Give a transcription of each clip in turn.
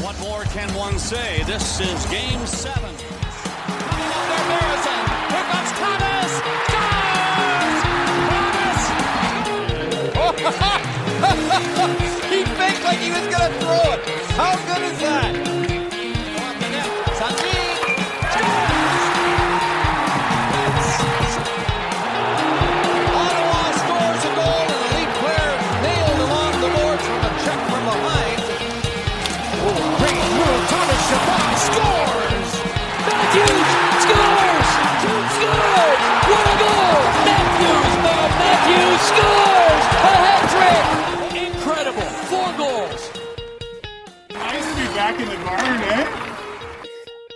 What more can one say? This is game seven. Coming up there, Barrison. Here comes Thomas. Scores! he faked like he was going to throw it. How good is that? Scores. A hat trick. Incredible. Four goals. Nice to be back in the barn, eh?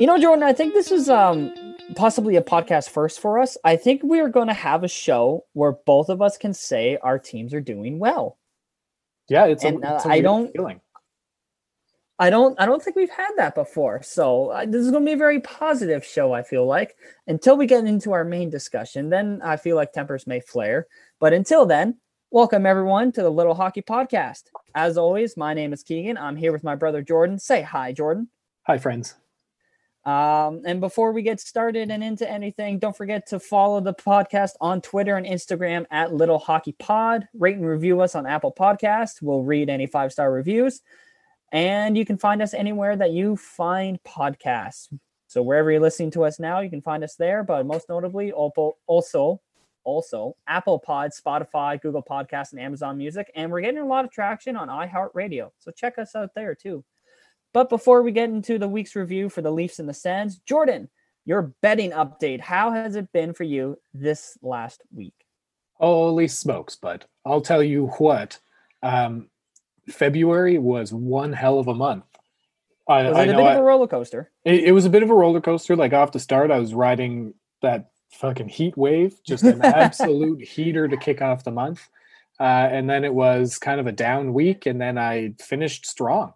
You know, Jordan, I think this is um possibly a podcast first for us. I think we are going to have a show where both of us can say our teams are doing well. Yeah, it's, And, a, uh, it's a I weird don't- feeling. I don't I don't think we've had that before. So uh, this is going to be a very positive show I feel like until we get into our main discussion. Then I feel like tempers may flare. But until then, welcome everyone to the Little Hockey Podcast. As always, my name is Keegan. I'm here with my brother Jordan. Say hi, Jordan. Hi, friends. Um, and before we get started and into anything, don't forget to follow the podcast on Twitter and Instagram at Little Hockey Pod. Rate and review us on Apple Podcasts. We'll read any five star reviews. And you can find us anywhere that you find podcasts. So wherever you're listening to us now, you can find us there. But most notably, also also Apple Pod, Spotify, Google Podcasts, and Amazon Music. And we're getting a lot of traction on iHeartRadio. So check us out there too. But before we get into the week's review for the Leafs and the Sens, Jordan, your betting update. How has it been for you this last week? Holy smokes, bud. I'll tell you what. Um, February was one hell of a month. I, Was it a know bit I- of a roller coaster? it, it was a bit of a roller coaster. Like off the start, I was riding that fucking heat wave, just an absolute heater to kick off the month. Uh, and then it was kind of a down week, and then I finished strong.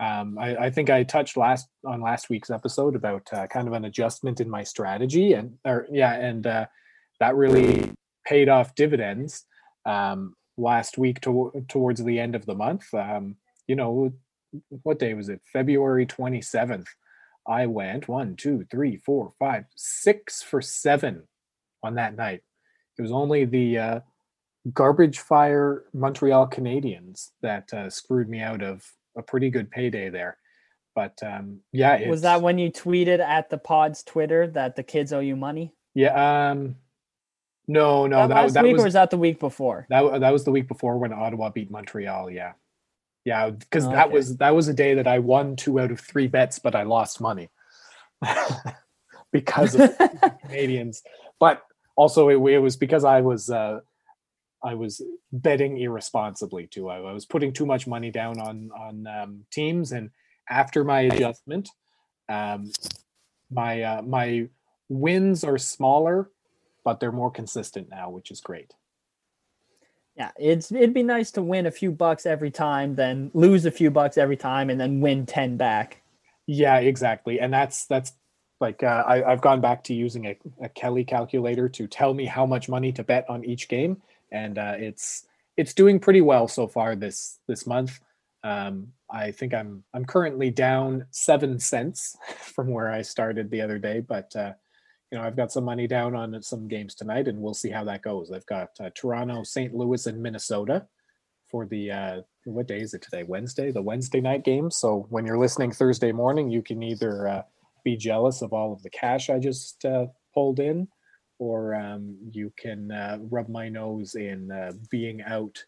Um, I, I think I touched last on last week's episode about uh, kind of an adjustment in my strategy, and or yeah, and uh, that really paid off dividends um, last week to, towards the end of the month. Um, you know, what day was it? February twenty seventh. I went one, two, three, four, five, six for seven on that night. It was only the uh, garbage fire Montreal Canadiens that uh, screwed me out of a pretty good payday there. But um, yeah, Was that when you tweeted at the pod's Twitter that the kids owe you money? Yeah. Um, no, no, that, that, last that week was or was that the week before? that, that was the week before when Ottawa beat Montreal. Yeah, yeah, because that Okay. was that was a day that I won two out of three bets, but I lost money because of the Canadians. But also, it, it was because I was uh, I was betting irresponsibly too. I, I was putting too much money down on on um, teams, and after my adjustment, um, my uh, my wins are smaller, but they're more consistent now, which is great. Yeah, it's it'd be nice to win a few bucks every time, then lose a few bucks every time, and then win ten back. Yeah, exactly. And that's that's like uh, I, I've gone back to using a, a Kelly calculator to tell me how much money to bet on each game, and uh, it's it's doing pretty well so far this this month. Um, I think I'm I'm currently down seven cents from where I started the other day, but uh, you know I've got some money down on some games tonight, and we'll see how that goes. I've got uh, Toronto, St. Louis, and Minnesota for the uh, what day is it today? Wednesday, the Wednesday night game. So when you're listening Thursday morning, you can either uh, be jealous of all of the cash I just uh, pulled in, or um, you can uh, rub my nose in uh, being out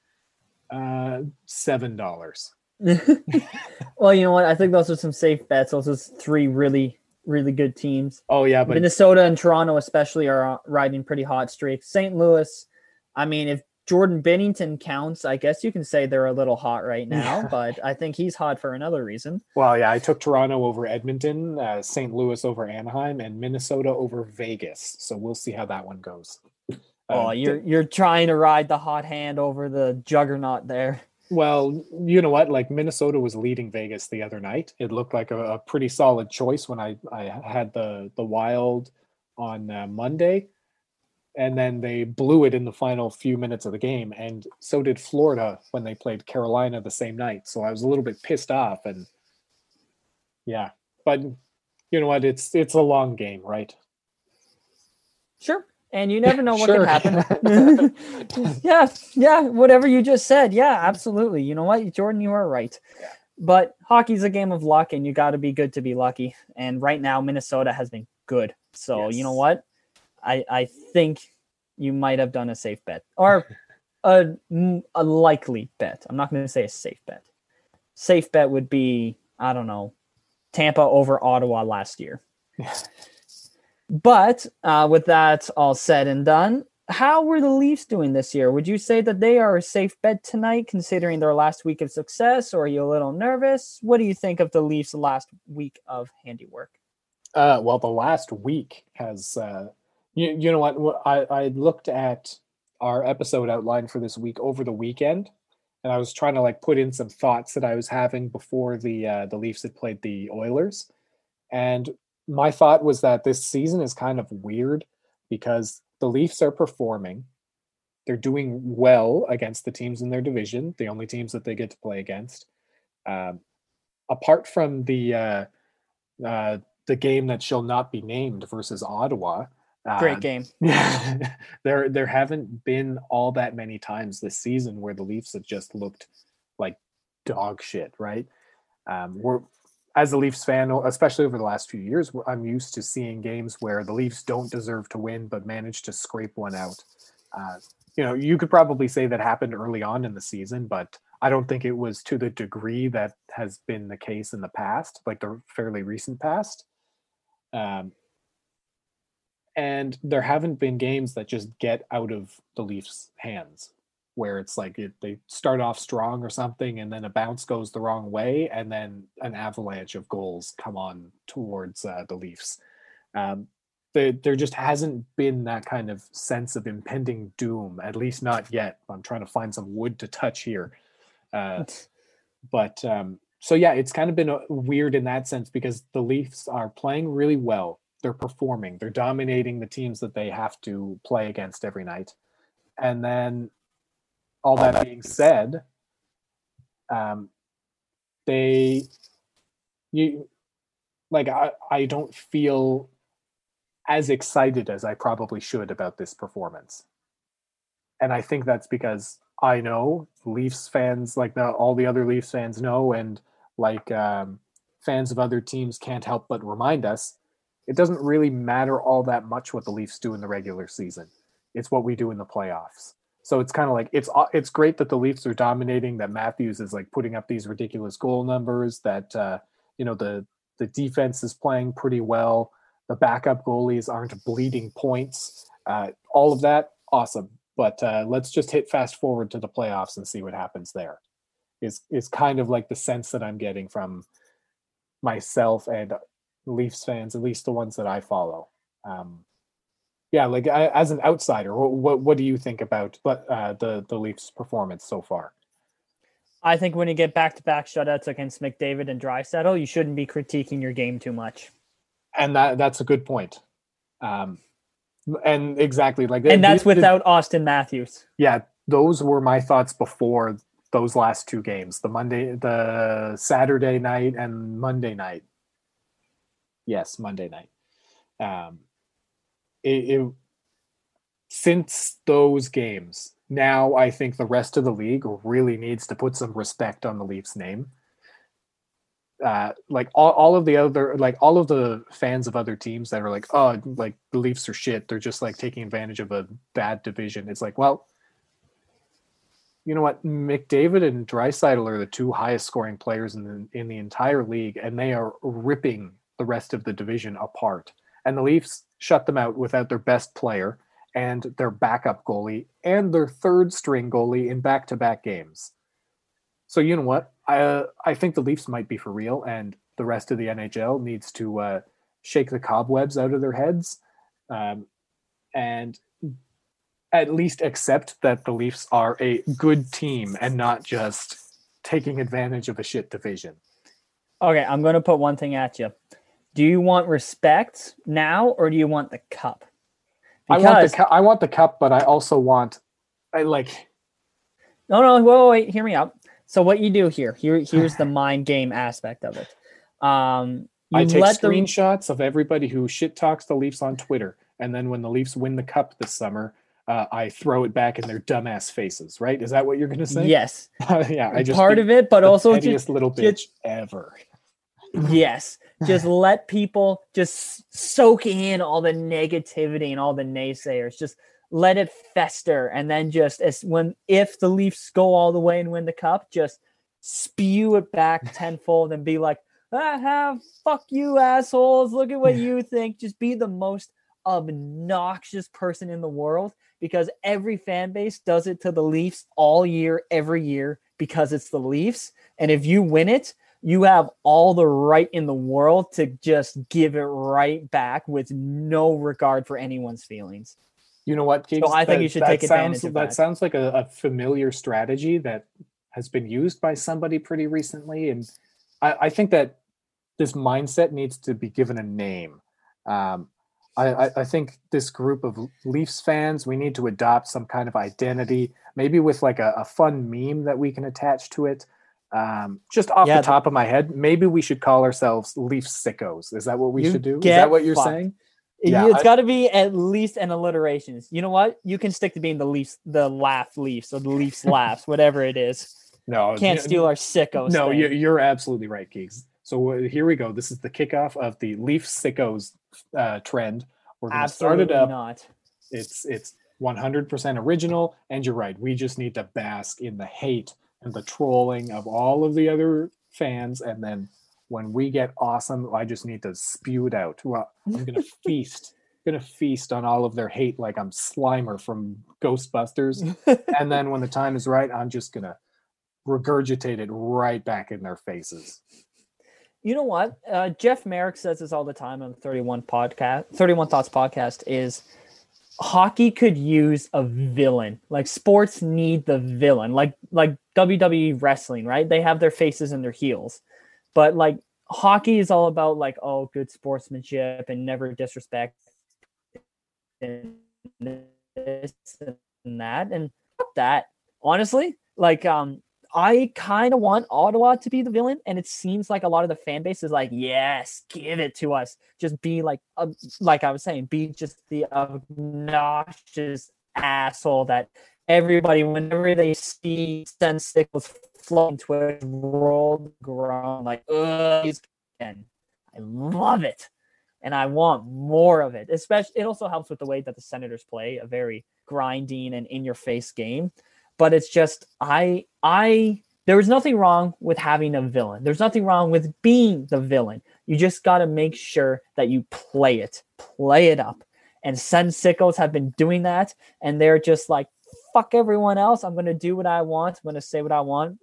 uh, seven dollars. well, you know what? I think those are some safe bets. Those are three really, really good teams. Oh yeah, but Minnesota and Toronto, especially, are uh, riding pretty hot streaks. St. Louis, I mean, if Jordan Binnington counts, I guess you can say they're a little hot right now, but I think he's hot for another reason. well, yeah, I took Toronto over Edmonton, uh, St. Louis over Anaheim, and Minnesota over Vegas. So we'll see how that one goes. Oh, Uh, you're you're trying to ride the hot hand over the juggernaut there. Well, you know what? Like Minnesota was leading Vegas the other night. It looked like a, a pretty solid choice when I I had the the Wild on uh, Monday, and then they blew it in the final few minutes of the game. And so did Florida when they played Carolina the same night. So I was a little bit pissed off, and Yeah, but you know what? It's it's a long game, right? Sure. And you never know what Sure. could happen. yeah, yeah, whatever you just said. Yeah, absolutely. You know what, Jordan, you are right. But hockey's a game of luck, and you got to be good to be lucky. And right now, Minnesota has been good. So you know what? I I think you might have done a safe bet or a a likely bet. I'm not going to say a safe bet. Safe bet would be I don't know, Tampa over Ottawa last year. But uh, with that all said and done, how were the Leafs doing this year? Would you say that they are a safe bet tonight, considering their last week of success, or are you a little nervous? What do you think of the Leafs' last week of handiwork? Uh, well, the last week has. Uh, you, you know what? I, I looked at our episode outline for this week over the weekend, and I was trying to like put in some thoughts that I was having before the uh, the Leafs had played the Oilers, and my thought was that this season is kind of weird because the Leafs are performing. They're doing well against the teams in their division, the only teams that they get to play against. Um, apart from the uh, uh, the game that shall not be named versus Ottawa. Great uh, game. there there haven't been all that many times this season where the Leafs have just looked like dog shit, right? Um, we're as a Leafs fan, especially over the last few years, I'm used to seeing games where the Leafs don't deserve to win but manage to scrape one out. Uh, you know, you could probably say that happened early on in the season, but I don't think it was to the degree that has been the case in the past, like the fairly recent past. Um, and there haven't been games that just get out of the Leafs' hands where it's like it, they start off strong or something and then a bounce goes the wrong way and then an avalanche of goals come on towards uh, the Leafs. Um, there, there just hasn't been that kind of sense of impending doom, at least not yet. I'm trying to find some wood to touch here. Uh, but um, so yeah, it's kind of been uh, weird in that sense because the Leafs are playing really well. They're performing. They're dominating the teams that they have to play against every night. And then, all that being said, um, they, you, like I, I don't feel as excited as I probably should about this performance. And I think that's because I know Leafs fans, like the, all the other Leafs fans know, and like um, fans of other teams can't help but remind us, it doesn't really matter all that much what the Leafs do in the regular season. It's what we do in the playoffs. So it's kind of like it's it's great that the Leafs are dominating, that Matthews is like putting up these ridiculous goal numbers, that uh, you know the the defense is playing pretty well, the backup goalies aren't bleeding points, uh, all of that awesome. But uh, let's just hit fast forward to the playoffs and see what happens there. Is is kind of like the sense that I'm getting from myself and Leafs fans, at least the ones that I follow. Um, yeah, like I, as an outsider, what, what what do you think about but uh, the the Leafs' performance so far? I think when you get back to back shutouts against McDavid and Draisaitl, you shouldn't be critiquing your game too much. And that that's a good point. Um, and exactly like And that's without Austin Matthews. yeah, those were my thoughts before those last two games, the Monday, the Saturday night and Monday night. Yes, Monday night. Um, it, it since those games, now I think the rest of the league really needs to put some respect on the Leafs name. Uh, like all, all of the other like all of the fans of other teams that are like oh like the leafs are shit. They're just like taking advantage of a bad division. It's like well you know what? Mcdavid and Draisaitl are the two highest scoring players in the in the entire league and they are ripping the rest of the division apart. And the leafs shut them out without their best player and their backup goalie and their third string goalie in back-to-back games so you know what? I I think the Leafs might be for real, and the rest of the NHL needs to uh, shake the cobwebs out of their heads, um, and at least accept that the Leafs are a good team and not just taking advantage of a shit division. Okay, I'm going to put one thing at you. Do you want respect now or do you want the cup? I want the cu- I want the cup, but I also want I like No, no, wait, wait, wait, hear me out. So what you do here, here, here's the mind game aspect of it. Um, I take let the- screenshots of everybody who shit talks the Leafs on Twitter, and then when the Leafs win the cup this summer, uh, I throw it back in their dumbass faces. Right? Is that what you're gonna say? Yes, yeah. I just part of it, but also just little bitch just- ever. Yes. Just let people just soak in all the negativity and all the naysayers. Just let it fester. And then just as when if the leafs go all the way and win the cup just spew it back tenfold and be like ah, fuck you assholes. Look at what you think. Just be the most obnoxious person in the world because every fan base does it to the leafs all year every year because it's the leafs. And if you win it you have all the right in the world to just give it right back with no regard for anyone's feelings. You know what, Keeks? I think you should take sounds, advantage of that. that. sounds like a, a familiar strategy that has been used by somebody pretty recently, and I, I think that this mindset needs to be given a name. Um, I, I, I think this group of Leafs fans, we need to adopt some kind of identity, maybe with like a, a fun meme that we can attach to it. Um, just off Yeah, the the- top of my head, maybe we should call ourselves Leaf sickos. Is that what we should do? Is that what you're fucked. saying? Yeah, it's got to be at least an alliteration. You know what? You can stick to being the Leafs, the laugh Leafs, or the Leafs laughs, whatever it is. No, Can't steal our sickos. No, thing. you- you're absolutely right, Keeks. So uh, here we go. This is the kickoff of the Leaf sickos uh, trend. We're going to start it up. not. It's it's 100% original, and you're right. We just need to bask in the hate and the trolling of all of the other fans, and then when we get awesome, I just need to spew it out. Well, I'm going to feast. To feast on all of their hate like I'm Slimer from Ghostbusters, and then when the time is right, I'm just going to regurgitate it right back in their faces. You know what? Uh, Jeff Marek says this all the time on 31 podcast, 31 Thoughts podcast is hockey could use a villain. Like sports need the villain. Like like WWE wrestling, right? They have their faces and their heels. But like hockey is all about like oh, good sportsmanship and never disrespect and this and that and that. Honestly, like um I kind of want Ottawa to be the villain, and it seems like a lot of the fan base is like, "Yes, give it to us." Just be like, uh, like I was saying, be just the obnoxious asshole that everybody, whenever they see Sens Sickos floating Twitter, roll groan like, "Ugh, he's again." I love it, and I want more of it. Especially, it also helps with the way that the Senators play a very grinding and in-your-face game but it's just I I there was nothing wrong with having a villain. There's nothing wrong with being the villain. You just got to make sure that you play it, play it up. And Sens Sickos have been doing that, and they're just like, fuck everyone else. I'm gonna do what I want. I'm gonna say what I want.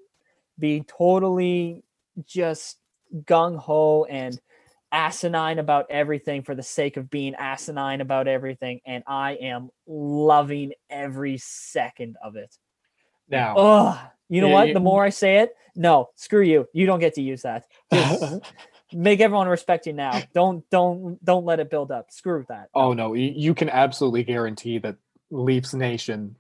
Be totally just gung ho and asinine about everything for the sake of being asinine about everything. And I am loving every second of it. Now, Oh, you know Yeah, what? you- The more I say it, no, screw you. You don't get to use that. Just make everyone respect you now. Don't don't don't let it build up. Screw that. Oh no, you, you can absolutely guarantee that Leafs Nation,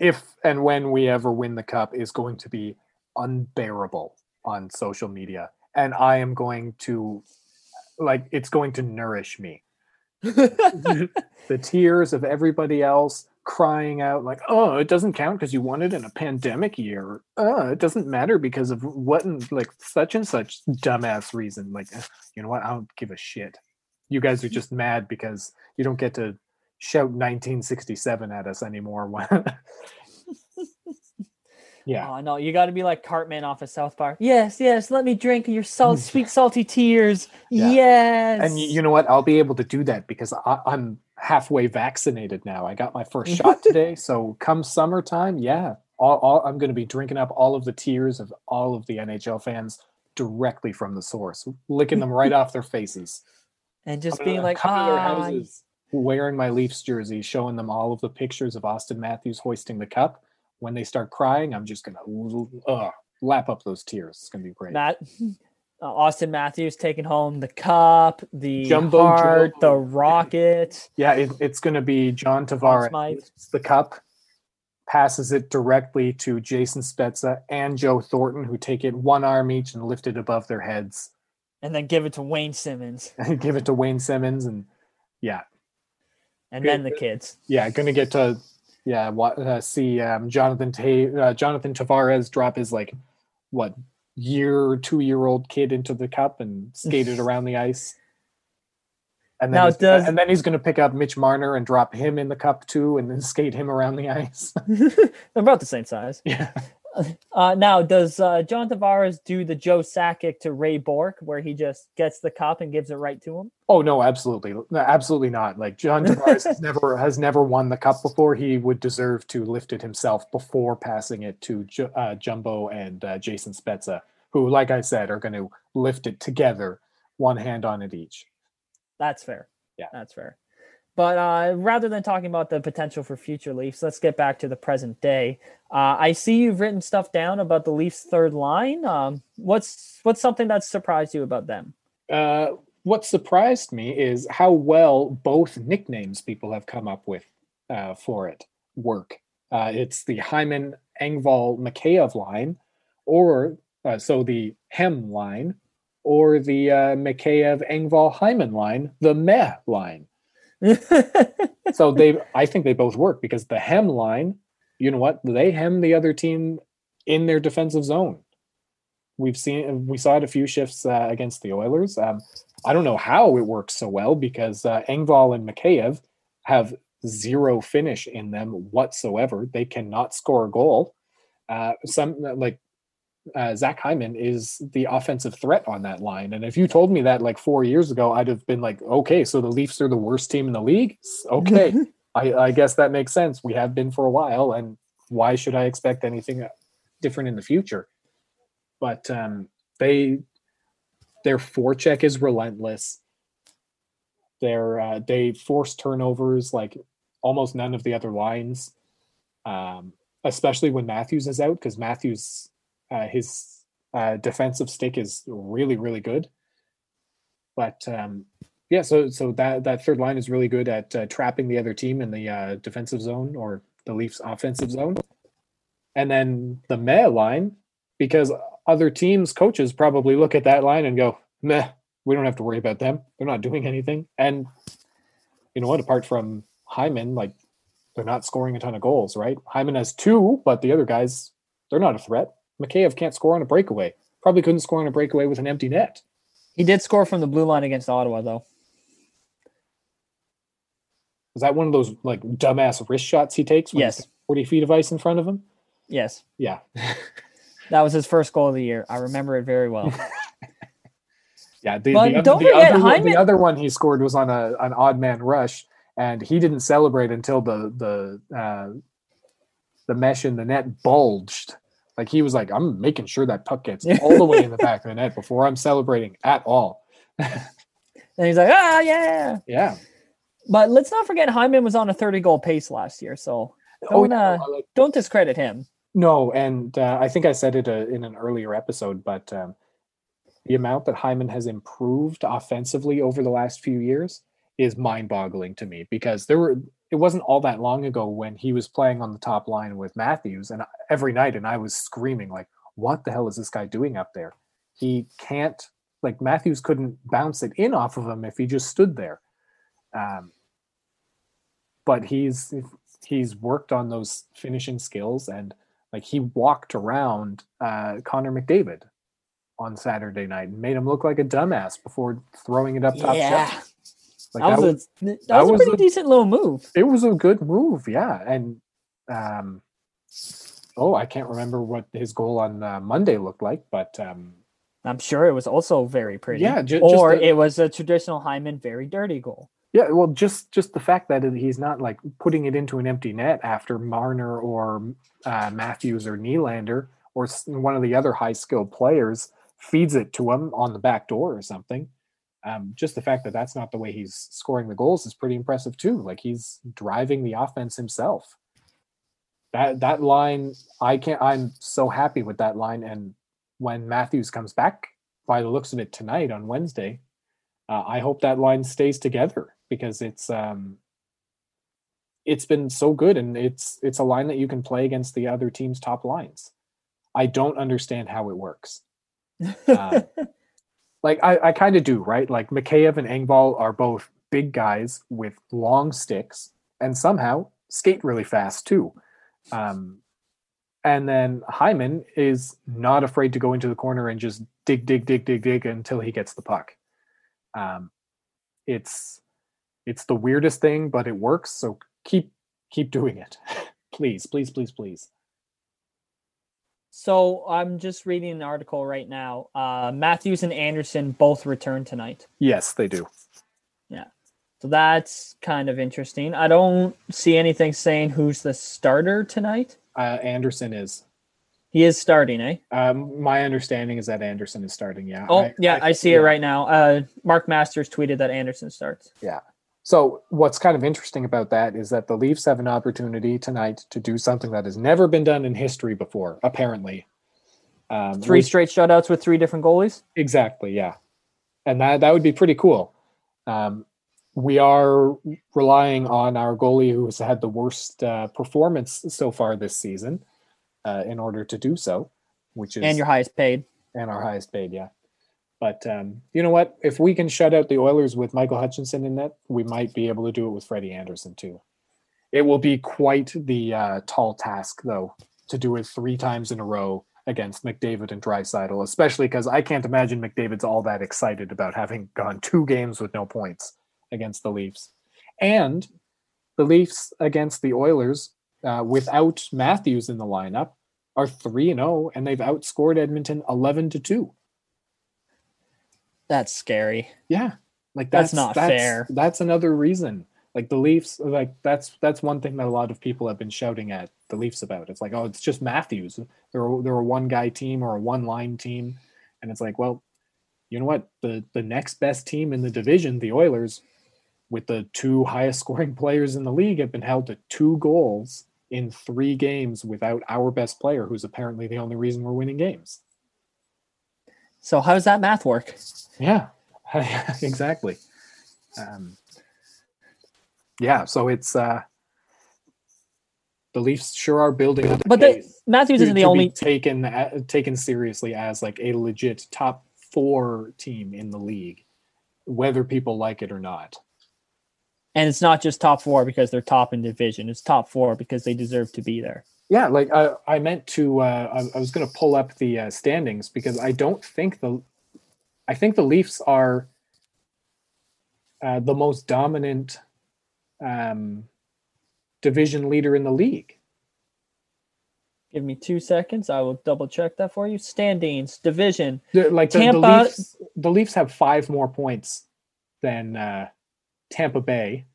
if and when we ever win the cup, is going to be unbearable on social media, and I am going to, like, it's going to nourish me. the tears of everybody else crying out like, "Oh, it doesn't count because you won it in a pandemic year. Oh, it doesn't matter because of what and like such and such dumbass reason." Like, you know what? I don't give a shit. You guys are mm-hmm. just mad because you don't get to shout 1967 at us anymore. yeah. Oh no, you got to be like Cartman off of South Park. Yes, yes. Let me drink your salt, sweet, salty tears. Yeah. Yes. And you know what? I'll be able to do that because I, I'm halfway vaccinated now. I got my first shot today. So come summertime, yeah, all, all, I'm going to be drinking up all of the tears of all of the NHL fans directly from the source, licking them right off their faces. and just being like, ah, houses wearing my Leafs jersey, showing them all of the pictures of Austin Matthews hoisting the cup. When they start crying, I'm just gonna uh, lap up those tears. It's gonna be great. Matt, uh, Austin Matthews taking home the cup, the Jumbo heart, Joe. the rocket. Yeah, it, it's going to be John Tavares the cup, passes it directly to Jason Spezza and Joe Thornton, who take it one arm each and lift it above their heads. and then give it to Wayne Simmonds, give it to Wayne Simmonds, and yeah, and then the kids. yeah, gonna get to yeah uh, see um, Jonathan Ta- uh, Jonathan Tavares drop his like what year two year old kid into the cup and skate it around the ice. And then, Now, he's, does- and then he's going to pick up Mitch Marner and drop him in the cup too, and then skate him around the ice. They're about the same size. yeah, Uh, now, does uh, John Tavares do the Joe Sakic to Ray Bourque, where he just gets the cup and gives it right to him? Oh no, absolutely, no, absolutely not. Like John Tavares has never has never won the cup before. He would deserve to lift it himself before passing it to Ju- uh, Jumbo and uh, Jason Spezza, who, like I said, are going to lift it together, one hand on it each. That's fair. Yeah. that's fair. But uh, rather than talking about the potential for future Leafs, let's get back to the present day. Uh, I see you've written stuff down about the Leafs' third line. Um, what's what's something that surprised you about them? Uh, what surprised me is how well both nicknames people have come up with uh, for it work. Uh, it's the Hyman Engvall Mikheyev line, or uh, so the Hem line, or the uh, Mikheyev Engvall Hyman line, the Meh line. so they, I think they both work because the Hem line, you know what, they hem the other team in their defensive zone. We've seen, we saw it a few shifts uh, against the Oilers. Um, I don't know how it works so well because uh, Engvall and Mikheyev have zero finish in them whatsoever. They cannot score a goal. Uh, some like uh, Zach Hyman is the offensive threat on that line. And if you told me that like four years ago, I'd have been like, okay, so the Leafs are the worst team in the league. Okay, I, I guess that makes sense. We have been for a while, and why should I expect anything uh, different in the future? But um, they their forecheck is relentless. Their uh, they force turnovers like almost none of the other lines, um, especially when Matthews is out because Matthews uh, his uh, defensive stick is really really good. But um, yeah, so so that that third line is really good at uh, trapping the other team in the uh, defensive zone or the Leafs offensive zone, and then the Meh line because other teams' coaches probably look at that line and go, "Meh, we don't have to worry about them. They're not doing anything." And you know what? Apart from Hyman, like they're not scoring a ton of goals, right? Hyman has two, but the other guys, they're not a threat. Mikheyev can't score on a breakaway. Probably couldn't score on a breakaway with an empty net. He did score from the blue line against Ottawa, though. Is that one of those like dumbass wrist shots he takes? Yes. Forty feet of ice in front of him. Yes, Yeah, that was his first goal of the year. I remember it very well. yeah. The, But the, don't the forget, other, Hyman- the other one he scored was on a an odd man rush, and he didn't celebrate until the the uh, the mesh in the net bulged. Like he was like, I'm making sure that puck gets all the way in the back of the net before I'm celebrating at all. and he's like, ah, yeah. Yeah. But let's not forget Hyman was on a 30 goal pace last year, so Oh, don't yeah, uh, like- don't discredit him. No, and uh, I think I said it uh, in an earlier episode, but um, the amount that Hyman has improved offensively over the last few years is mind-boggling to me because there were it wasn't all that long ago when he was playing on the top line with Matthews and every night and I was screaming like what the hell is this guy doing up there? He can't like Matthews couldn't bounce it in off of him if he just stood there. Um, but he's he's worked on those finishing skills and like he walked around uh, Connor McDavid on Saturday night and made him look like a dumbass before throwing it up top Yeah, shelf. Like that, was a, that, was a pretty a- decent little move. it was a good move, yeah. And um, oh, I can't remember what his goal on uh, Monday looked like, but um, I'm sure it was also very pretty. Yeah, ju- just or it was a traditional Hyman very dirty goal. Yeah, well, just just the fact that he's not like putting it into an empty net after Marner or uh, Matthews or Nylander or one of the other high skilled players feeds it to him on the back door or something. Um, just the fact that that's not the way he's scoring the goals is pretty impressive too. Like he's driving the offense himself. That that line, I can't. I'm so happy with that line. And when Matthews comes back, by the looks of it tonight on Wednesday, uh, I hope that line stays together because it's um, it's been so good and it's it's a line that you can play against the other team's top lines. I don't understand how it works. Uh, like I, I kind of do, right? Like Mikheyev and Engvall are both big guys with long sticks and somehow skate really fast too. Um, and then Hyman is not afraid to go into the corner and just dig, dig, dig, dig, dig until he gets the puck. Um, it's it's the weirdest thing, but it works. So keep keep doing it, please, please, please, please. So I'm just reading an article right now. Uh, Matthews and Andersen both return tonight. Yes, they do. Yeah. So that's kind of interesting. I don't see anything saying who's the starter tonight. Uh, Andersen is. He is starting, eh? Um, my understanding is that Andersen is starting. Yeah. Oh, yeah, I, see it right now. Uh, Mark Masters tweeted that Andersen starts. Yeah. So what's kind of interesting about that is that the Leafs have an opportunity tonight to do something that has never been done in history before, apparently. Um, Three which- straight shutouts with three different goalies. Exactly, yeah, and that that would be pretty cool. Um, we are relying on our goalie who has had the worst uh, performance so far this season uh, in order to do so, which is and your highest paid. and our highest paid, yeah. But um, you know what? If we can shut out the Oilers with Michael Hutchinson in net, we might be able to do it with Freddie Andersen too. It will be quite the uh, tall task, though, to do it three times in a row against McDavid and Draisaitl, especially because I can't imagine McDavid's all that excited about having gone two games with no points against the Leafs. And the Leafs against the Oilers, uh, without Matthews in the lineup, are 3 and 0, and they've outscored Edmonton 11 to 2. That's scary. Yeah. Like That's that's, not that's, fair. That's another reason. Like the Leafs, like that's that's one thing that a lot of people have been shouting at the Leafs about. It's like, oh, it's just Matthews. They're they're a one guy team or a one line team, and it's like, well, you know what? The the next best team in the division, the Oilers, with the two highest scoring players in the league, have been held to two goals in three games without our best player, who's apparently the only reason we're winning games. So how does that math work? Yeah, exactly. Um, yeah, so it's uh, the Leafs sure are building up. But the, Matthews isn't the only. taken a- taken seriously as like a legit top four team in the league, whether people like it or not. And it's not just top four because they're top in division. It's top four because they deserve to be there. Yeah, like I, I meant to. Uh, I, I was going to pull up the uh, standings because I don't think the, I think the Leafs are uh, the most dominant um, division leader in the league. Give me two seconds. I will double check that for you. Standings, division. The- like the, the Tampa- Leafs, the Leafs have five more points than uh, Tampa Bay,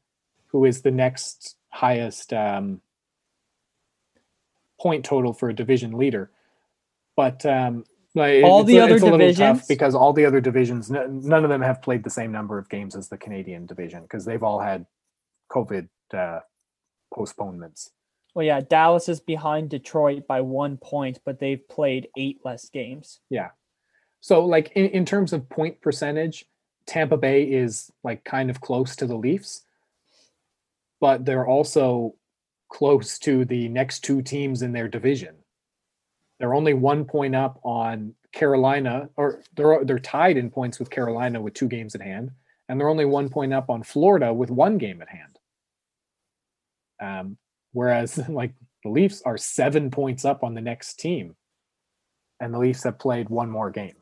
who is the next highest um, point total for a division leader. But um, like, All the a- other a little tough divisions- because all the other divisions, n- none of them have played the same number of games as the Canadian division because they've all had COVID uh, postponements. Well, yeah, Dallas is behind Detroit by one point, but they've played eight less games. Yeah. So, like in, in terms of point percentage, Tampa Bay is like kind of close to the Leafs, but they're also close to the next two teams in their division. They're only one point up on Carolina, or they're they're tied in points with Carolina with two games at hand, and they're only one point up on Florida with one game at hand. Um, whereas like the Leafs are seven points up on the next team, and the Leafs have played one more game.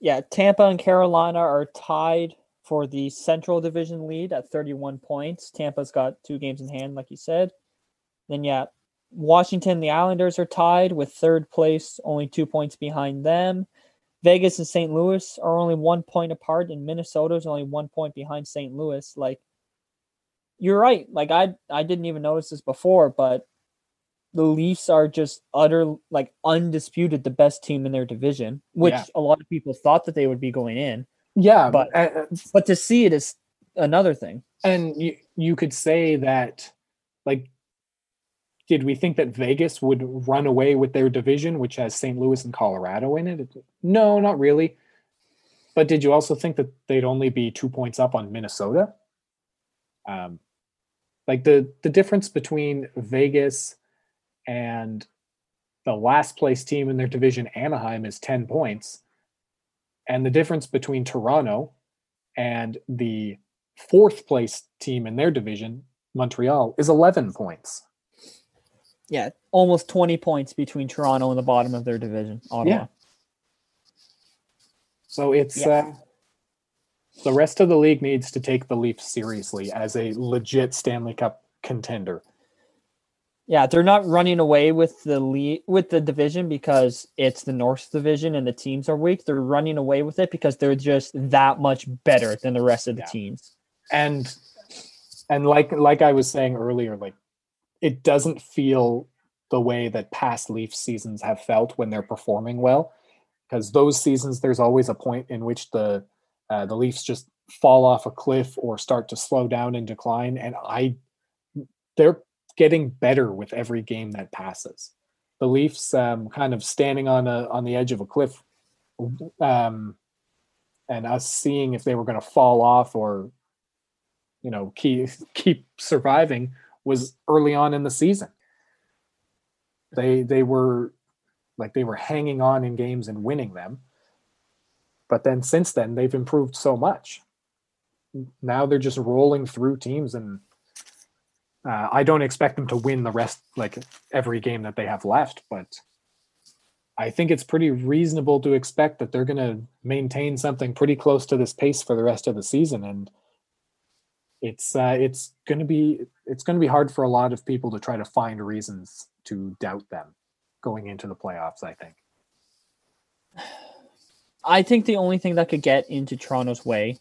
Yeah, Tampa and Carolina are tied for the Central Division lead at 31 points. Tampa's got two games in hand, like you said. Then, yeah, Washington the Islanders are tied with third place, only two points behind them. Vegas and St. Louis are only one point apart, and Minnesota is only one point behind St. Louis. Like, you're right. Like, I I didn't even notice this before, but the Leafs are just utter like undisputed the best team in their division, which Yeah. a lot of people thought that they would be going in. Yeah, But- but uh, But to see it is another thing. and you you could say that like did we think that Vegas would run away with their division which has St. Louis and Colorado in it? No, not really. But did you also think that they'd only be 2 points up on Minnesota? Um like the the difference between Vegas and the last place team in their division Anaheim is 10 points And the difference between Toronto and the fourth place team in their division, Montreal, is 11 points. Yeah, almost 20 points between Toronto and the bottom of their division, Ottawa. Yeah. So it's Yeah. uh, the rest of the league needs to take the Leafs seriously as a legit Stanley Cup contender. Yeah, they're not running away with the lead with the division because it's the North Division and the teams are weak. They're running away with it because they're just that much better than the rest of the Yeah. teams. And and like like I was saying earlier, like it doesn't feel the way that past Leaf seasons have felt when they're performing well. Because those seasons, there's always a point in which the uh, the Leafs just fall off a cliff or start to slow down and decline. And I, they're getting better with every game that passes. The Leafs, um, kind of standing on a on the edge of a cliff, um, and us seeing if they were going to fall off or, you know, keep keep surviving was early on in the season. They they were like they were hanging on in games and winning them. But then since then they've improved so much. Now they're just rolling through teams and uh, I don't expect them to win the rest like every game that they have left, but I think it's pretty reasonable to expect that they're going to maintain something pretty close to this pace for the rest of the season and it's uh, it's going to be it's going to be hard for a lot of people to try to find reasons to doubt them going into the playoffs. I think. I think the only thing that could get into Toronto's way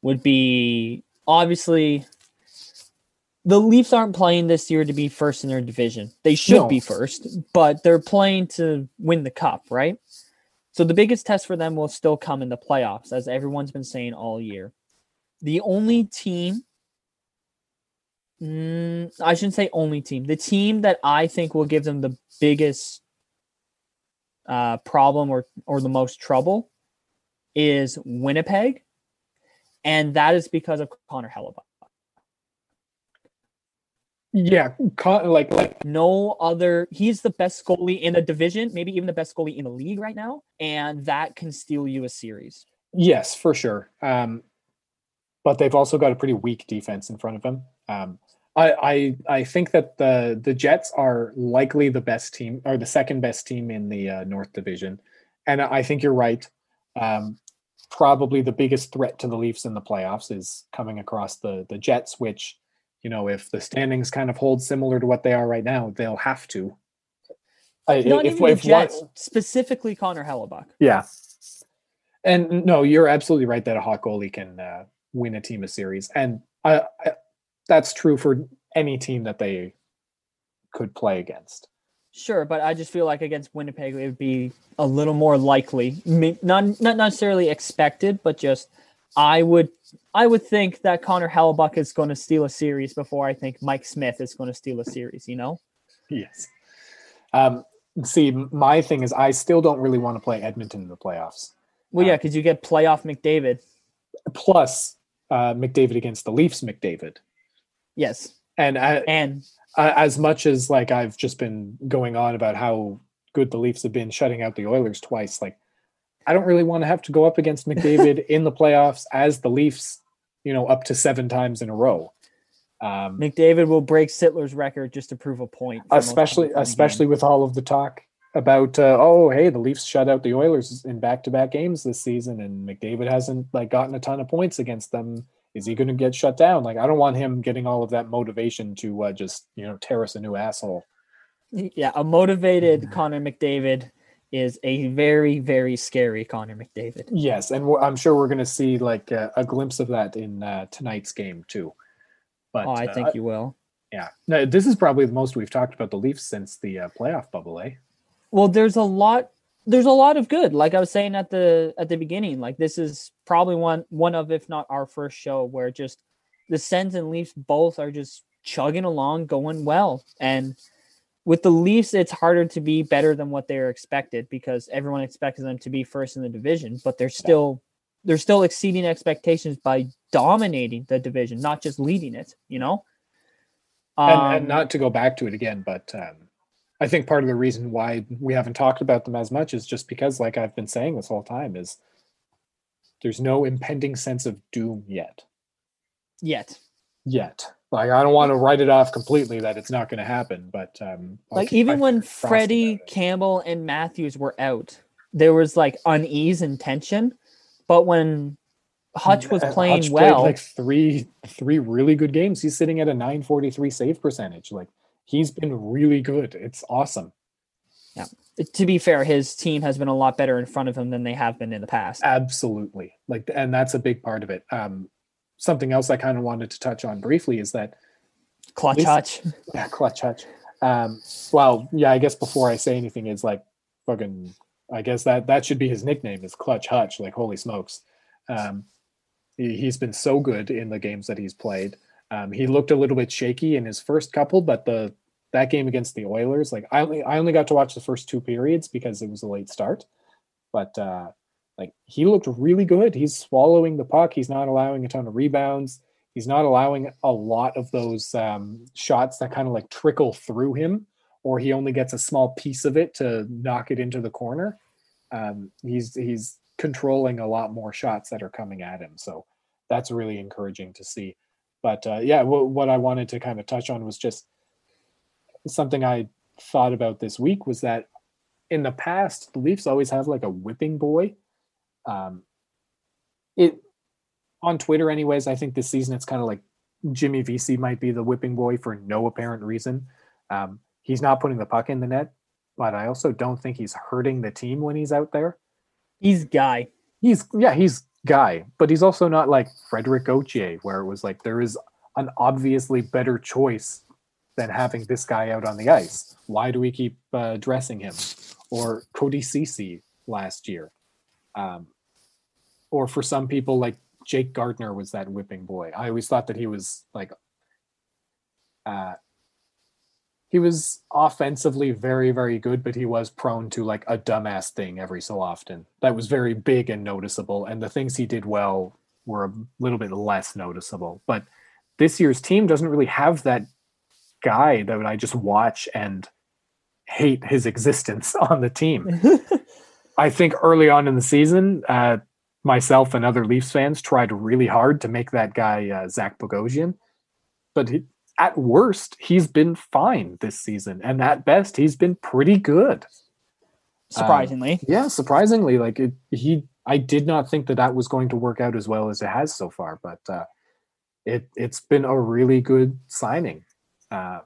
would be obviously the Leafs aren't playing this year to be first in their division. They should No. be first, but they're playing to win the cup, right? So the biggest test for them will still come in the playoffs, as everyone's been saying all year. The only team, mm, I shouldn't say only team, the team that I think will give them the biggest uh, problem or or the most trouble is Winnipeg, and that is because of Connor Hellebuyck. Yeah, like like No other, he's the best goalie in the division, maybe even the best goalie in the league right now, and that can steal you a series. yes, for sure. Um, but they've also got a pretty weak defense in front of them. Um, I, I I think that the the Jets are likely the best team or the second best team in the uh, North Division, and I think you're right. Um, probably the biggest threat to the Leafs in the playoffs is coming across the the Jets, which you know if the standings kind of hold similar to what they are right now, they'll have to. I- Not if, even the if one- Jets, specifically Connor Hellebuyck. yeah. And no, you're absolutely right that a hot goalie can uh, win a team a series, and I, I, that's true for any team that they could play against. Sure, but I just feel like against Winnipeg it would be a little more likely, not not necessarily expected, but just I would I would think that Connor Hellebuyck is going to steal a series before I think Mike Smith is going to steal a series. You know, Yes. Um, see, my thing is, I still don't really want to play Edmonton in the playoffs. well, yeah, Uh, because you get playoff McDavid. Plus, uh, McDavid against the Leafs, McDavid, Yes, and I, and uh, as much as like I've just been going on about how good the Leafs have been shutting out the Oilers twice, like I don't really want to have to go up against McDavid in the playoffs as the Leafs, you know, up to seven times in a row. Um, McDavid will break Sittler's record just to prove a point. especially game. especially with all of the talk about uh, oh hey the Leafs shut out the Oilers in back to back games this season and McDavid hasn't like gotten a ton of points against them. Is he going to get shut down? Like I don't want him getting all of that motivation to uh, just you know tear us a new asshole. Yeah, a motivated Connor McDavid is a very, very scary Connor McDavid. Yes, and I'm sure we're going to see like uh, a glimpse of that in uh, tonight's game too. But oh, I uh, think you will. yeah, no, this is probably the most we've talked about the Leafs since the uh, playoff bubble, eh? Well, there's a lot there's a lot of good. Like I was saying at the at the beginning, like this is probably one one of if not our first show where just the Sens and Leafs both are just chugging along, going well. And with the Leafs, it's harder to be better than what they're expected because everyone expected them to be first in the division, but they're still they're still exceeding expectations by dominating the division, not just leading it, you know? and, Um, and not to go back to it again, but um, I think part of the reason why we haven't talked about them as much is just because, like I've been saying this whole time, is there's no impending sense of doom yet. Yet. Yet. Like I don't want to write it off completely that it's not going to happen, but um, Like even when Freddie. Campbell, and Matthews were out, there was like unease and tension. But when Hutch was Uh, playing Hutch well, like three three really good games. He's sitting at a 943 save percentage. Like he's been really good. It's awesome. Yeah. To be fair, his team has been a lot better in front of him than they have been in the past. Absolutely. Like and that's a big part of it. Um something else I kind of wanted to touch on briefly is that Clutch least- Hutch. yeah, clutch hutch. Um well, yeah, I guess before I say anything is like fucking I guess that that should be his nickname is Clutch Hutch, like holy smokes. Um he, he's been so good in the games that he's played. Um, he looked a little bit shaky in his first couple, but the that game against the Oilers, like I only I only got to watch the first two periods because it was a late start. But uh like he looked really good. He's swallowing the puck. He's not allowing a ton of rebounds. He's not allowing a lot of those um, shots that kind of like trickle through him, or he only gets a small piece of it to knock it into the corner. Um, he's he's controlling a lot more shots that are coming at him. So that's really encouraging to see. But uh, yeah, w- what I wanted to kind of touch on was just something I thought about this week was that in the past, the Leafs always have like a whipping boy. Um, it on Twitter, anyways. I think this season it's kind of like Jimmy Vesey might be the whipping boy for no apparent reason. Um, he's not putting the puck in the net, but I also don't think he's hurting the team when he's out there. He's guy. He's yeah, he's guy, but he's also not like Frederik Gauthier, where it was like there is an obviously better choice than having this guy out on the ice. Why do we keep uh, dressing him? Or Cody Cece last year, um, or for some people like Jake Gardiner was that whipping boy. I always thought that he was like, uh, he was offensively very very good, but he was prone to like a dumbass thing every so often that was very big and noticeable, and the things he did well were a little bit less noticeable. But this year's team doesn't really have that guy that I just watch and hate his existence on the team. I think early on in the season, uh, myself and other Leafs fans tried really hard to make that guy uh, Zach Bogosian, but he, at worst, he's been fine this season, and at best, he's been pretty good. Surprisingly. Yeah, surprisingly, like it, he, I did not think that that was going to work out as well as it has so far, but uh, it it's been a really good signing. Uh,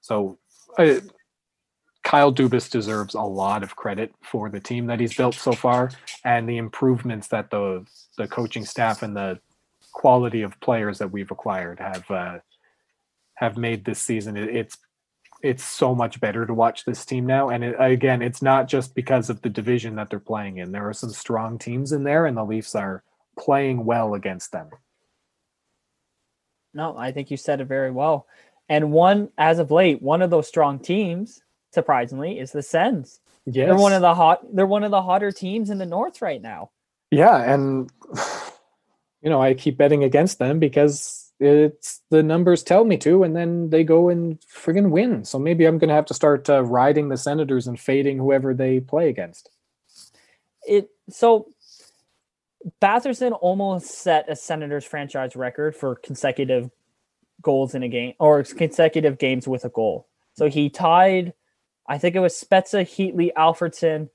so. Uh, Kyle Dubas deserves a lot of credit for the team that he's built so far and the improvements that the the coaching staff and the quality of players that we've acquired have uh, have made this season. It, it's it's so much better to watch this team now, and it, again, it's not just because of the division that they're playing in. There are some strong teams in there, and the Leafs are playing well against them. No, I think you said it very well. And one, as of late, one of those strong teams, surprisingly, is the Sens. Yes. They're one of the hot. They're one of the hotter teams in the North right now. Yeah, and you know, I keep betting against them because it's the numbers tell me to, and then they go and friggin' win. So maybe I'm gonna have to start uh, riding the Senators and fading whoever they play against. It so Batherson almost set a Senators franchise record for consecutive goals in a game or consecutive games with a goal. So he tied, I think it was Spezza, Heatley, Alfredsson,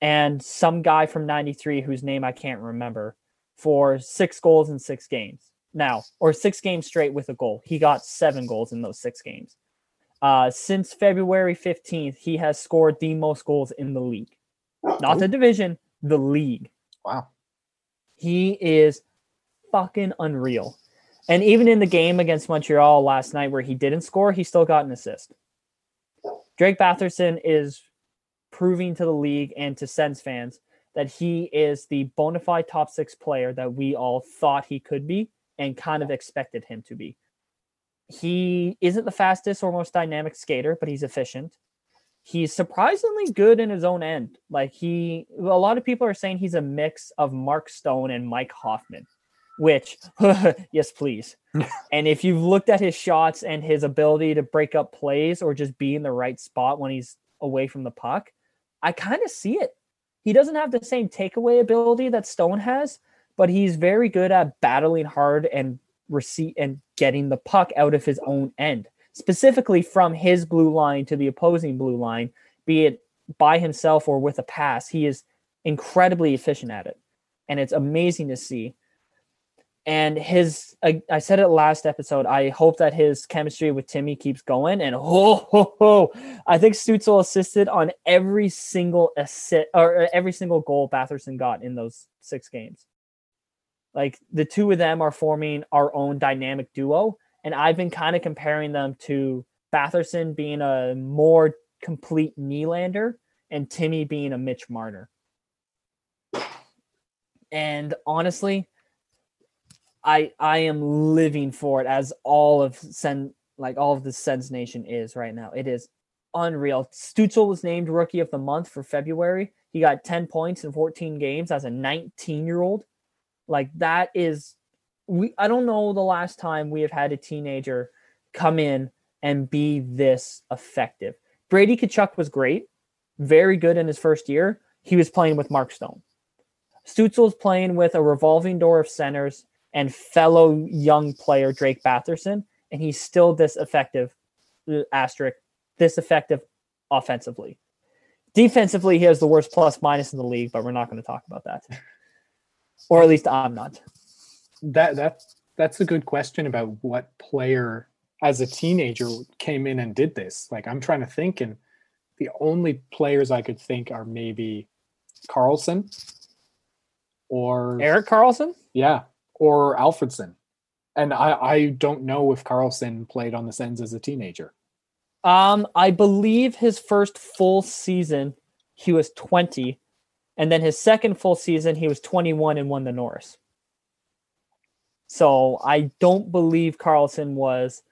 and some guy from 93 whose name I can't remember for six goals in six games. Now, or six games straight with a goal. He got seven goals in those six games. Uh, since February 15th, he has scored the most goals in the league. Not the division, the league. Wow. He is fucking unreal. And even in the game against Montreal last night where he didn't score, he still got an assist. Drake Batherson is proving to the league and to Sens fans that he is the bona fide top six player that we all thought he could be and kind of expected him to be. He isn't the fastest or most dynamic skater, but he's efficient. He's surprisingly good in his own end. Like he, a lot of people are saying he's a mix of Mark Stone and Mike Hoffman, which, yes, please. and if you've looked at his shots and his ability to break up plays or just be in the right spot when he's away from the puck, I kind of see it. He doesn't have the same takeaway ability that Stone has, but he's very good at battling hard and receipt and getting the puck out of his own end, specifically from his blue line to the opposing blue line, be it by himself or with a pass. He is incredibly efficient at it. And it's amazing to see. And his, I, I said it last episode. I hope that his chemistry with Timmy keeps going. And oh, ho, ho, I think Stützle assisted on every single assist or uh, every single goal Batherson got in those six games. Like the two of them are forming our own dynamic duo. And I've been kind of comparing them to Batherson being a more complete Nylander and Timmy being a Mitch Marner. And honestly, I I am living for it as all of Sen like all of the Sens Nation is right now. It is unreal. Stützle was named rookie of the month for February. He got 10 points in 14 games as a 19 year old. Like that is we I don't know the last time we have had a teenager come in and be this effective. Brady Tkachuk was great, very good in his first year. He was playing with Mark Stone. Stützle's playing with a revolving door of centers and fellow young player Drake Batherson, and he's still this effective, uh, asterisk, this effective offensively. Defensively, he has the worst plus minus in the league, but we're not going to talk about that or at least I'm not. That that that's a good question about what player as a teenager came in and did this. Like I'm trying to think, and the only players I could think are maybe Karlsson or Erik Karlsson? Yeah, or Alfredsson. And I I don't know if Karlsson played on the Sens as a teenager. Um, I believe his first full season he was 20 and then his second full season, he was 21 and won the Norris. So I don't believe Karlsson was.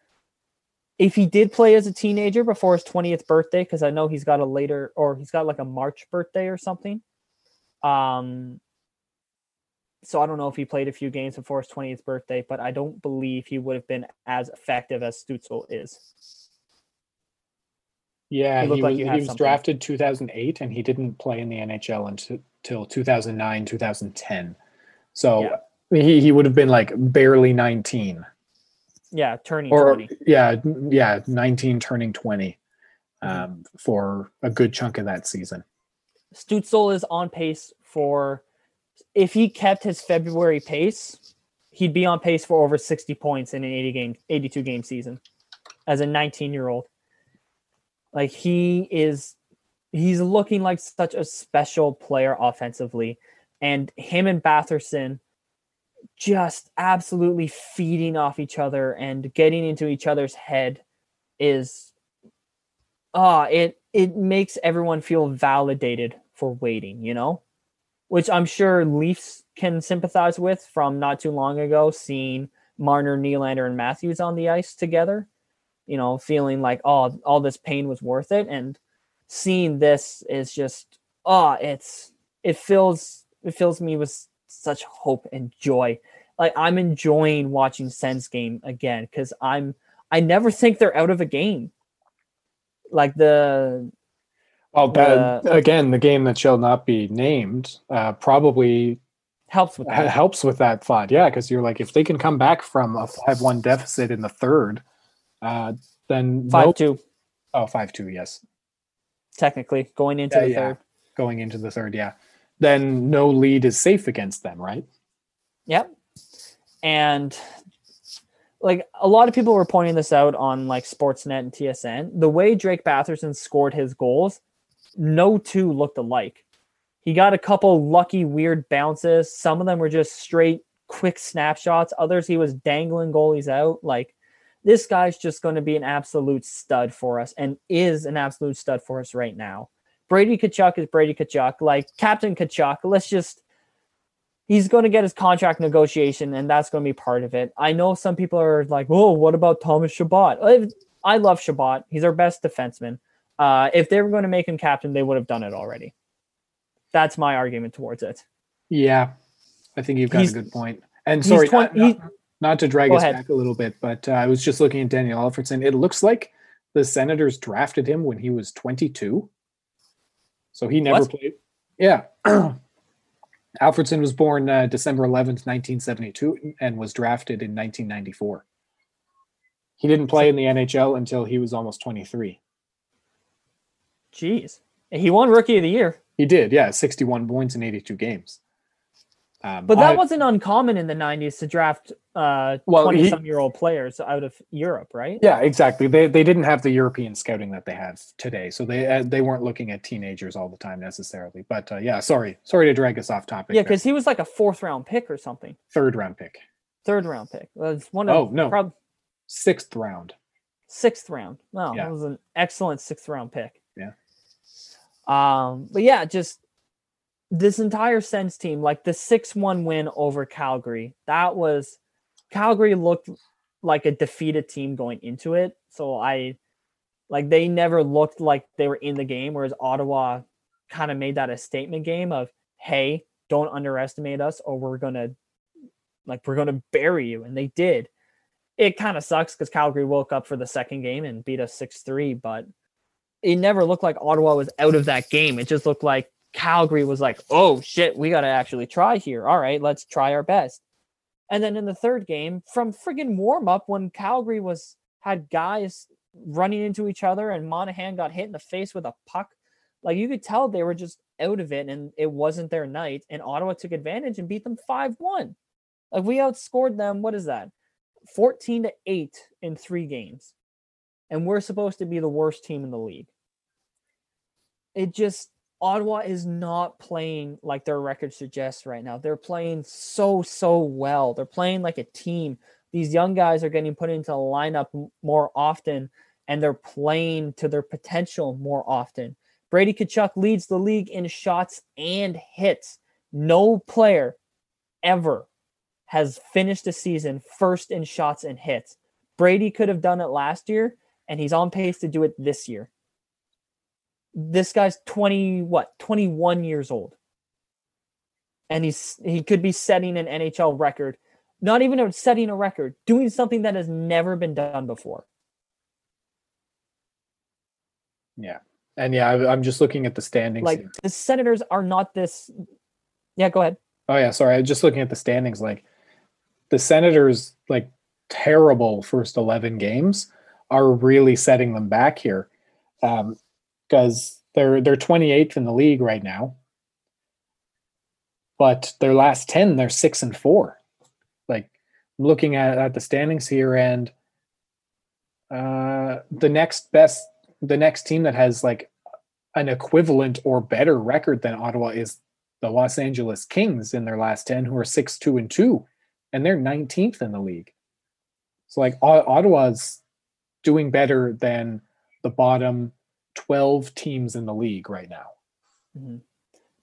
If he did play as a teenager before his 20th birthday, because I know he's got a later or he's got like a March birthday or something. Um, so I don't know if he played a few games before his 20th birthday, but I don't believe he would have been as effective as Stützle is. Yeah, he, he was, he was drafted 2008 and he didn't play in the NHL until 2009, 2010. So yeah. he, he would have been like barely 19. Yeah, turning or, 20. Yeah, yeah, 19 turning 20 mm-hmm. um, for a good chunk of that season. Stützle is on pace for if he kept his February pace, he'd be on pace for over 60 points in an 80 game 82 game season as a 19 year old. Like he is he's looking like such a special player offensively. And him and Batherson just absolutely feeding off each other and getting into each other's head is ah, it it makes everyone feel validated for waiting, you know? Which I'm sure Leafs can sympathize with from not too long ago, seeing Marner, Nylander, and Matthews on the ice together you know, feeling like, oh, all this pain was worth it. And seeing this is just, oh, it's, it fills, it fills me with such hope and joy. Like I'm enjoying watching Sens game again because I'm, I never think they're out of a game. Like the, well, the, again, the game that shall not be named uh, probably helps with that. helps with that thought. Yeah, because you're like, if they can come back from a five-one deficit in the third, uh, then five nope. two. Oh, five two. Yes. Technically, going into the yeah. third. Going into the third, yeah. Then no lead is safe against them, right? Yep. And like a lot of people were pointing this out on like Sportsnet and TSN. The way Drake Batherson scored his goals, no two looked alike. He got a couple lucky weird bounces. Some of them were just straight quick snapshots. Others he was dangling goalies out. Like this guy's just going to be an absolute stud for us and is an absolute stud for us right now. Brady Tkachuk is Brady Tkachuk. Like Captain Tkachuk, let's just he's going to get his contract negotiation and that's going to be part of it. I know some people are like, "Oh, what about Thomas Chabot?" I love Chabot. He's our best defenseman. Uh, if they were going to make him captain, they would have done it already. That's my argument towards it. Yeah, I think you've got he's, a good point. And sorry, 20, not, not, not to drag us ahead. back a little bit, but uh, I was just looking at Daniel Alfredsson. It looks like the Senators drafted him when he was 22. So he never what? played. Yeah. Alfredsson was born uh, December 11th, 1972, and was drafted in 1994. He didn't play in the NHL until he was almost 23. Jeez. He won rookie of the year. He did, yeah, 61 points in 82 games. Um, But that I- wasn't uncommon in the 90s to draft uh Well, 20 he- some year old players out of Europe, right? Yeah, exactly. They they didn't have the European scouting that they have today, so they uh, they weren't looking at teenagers all the time necessarily. But uh, yeah, sorry, sorry to drag us off topic. Yeah, because he was like a fourth round pick or something. third round pick, Third round pick. Was one of Oh, no. prob- sixth round. sixth round. Wow, Yeah. that was an excellent sixth round pick. Um, but yeah, just this entire Sens team, like the six one win over Calgary, that was Calgary looked like a defeated team going into it. So I like they never looked like they were in the game, whereas Ottawa kind of made that a statement game of hey, don't underestimate us, or we're gonna like we're gonna bury you, and they did it kind of sucks because Calgary woke up for the second game and beat us 6 3, but it never looked like Ottawa was out of that game. It just looked like Calgary was like, oh shit, we got to actually try here. All right, let's try our best. And then in the third game, from friggin' warm up, when Calgary was had guys running into each other and Monahan got hit in the face with a puck, like you could tell they were just out of it and it wasn't their night. And Ottawa took advantage and beat them 5 1. Like we outscored them, what is that? 14 to 8 in three games. And we're supposed to be the worst team in the league. It just, Ottawa is not playing like their record suggests right now. They're playing so, so well. They're playing like a team. These young guys are getting put into the lineup more often and they're playing to their potential more often. Brady Tkachuk leads the league in shots and hits. No player ever has finished the season first in shots and hits. Brady could have done it last year, and he's on pace to do it this year. This guy's 20, what, 21 years old. And he's he could be setting an NHL record. Not even setting a record, doing something that has never been done before. Yeah, and yeah, I, I'm just looking at the standings. Like the Senators are not this. Yeah, go ahead. Oh yeah, sorry. I was just looking at the standings. Like the Senators, like terrible first eleven games, are really setting them back here, because they're they're 28th in the league right now. But their last ten, they're six and four. Like I'm looking at at the standings here, and uh, the next best, the next team that has like an equivalent or better record than Ottawa is the Los Angeles Kings in their last 10 who are 6 2 and 2 and they're 19th in the league. So like O- Ottawa's doing better than the bottom 12 teams in the league right now. Mhm.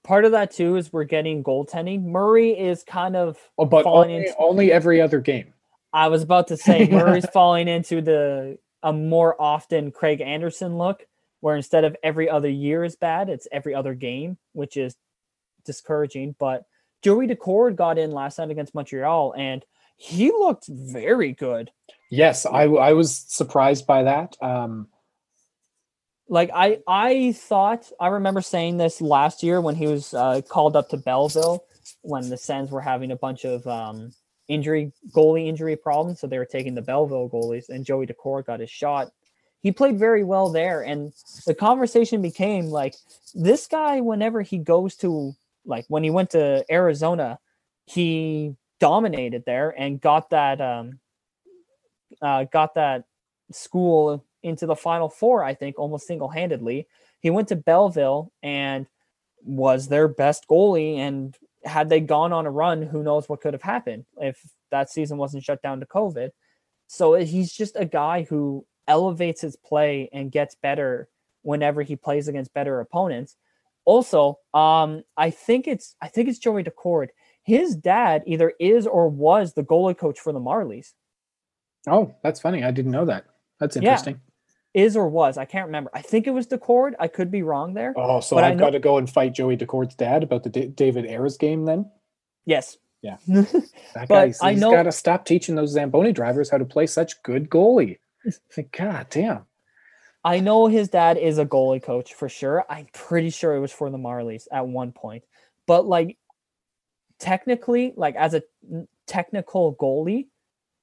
Part of that too is we're getting goaltending. Murray is kind of Oh, but falling only, into- only every other game. I was about to say Murray's falling into the a more often Craig Anderson look, where instead of every other year is bad, it's every other game, which is discouraging. But Joey Daccord got in last night against Montreal, and he looked very good. Yes, I I was surprised by that. Um Like I I thought I remember saying this last year when he was uh, called up to Belleville when the Sens were having a bunch of um, injury goalie injury problems, so they were taking the Belleville goalies, and Joey Daccord got his shot. He played very well there, and the conversation became like this guy. Whenever he goes to like when he went to Arizona, he dominated there and got that um, uh, got that school into the final four, I think, almost single handedly. He went to Belleville and was their best goalie. And had they gone on a run, who knows what could have happened if that season wasn't shut down to COVID. So he's just a guy who elevates his play and gets better whenever he plays against better opponents. Also, um, I think it's I think it's Joey Daccord. His dad either is or was the goalie coach for the Marlies. Oh, that's funny. I didn't know that. That's Yeah. interesting. is or was I can't remember. I think it was Daccord. I could be wrong there. Oh, so I've know- got to go and fight Joey Daccord's dad about the D- David Ayres game then? Yes. Yeah. That But guy's I he's know- got to stop teaching those Zamboni drivers how to play such good goalie. God damn. I know his dad is a goalie coach for sure. I'm pretty sure it was for the Marlies at one point. But like technically, like as a technical goalie,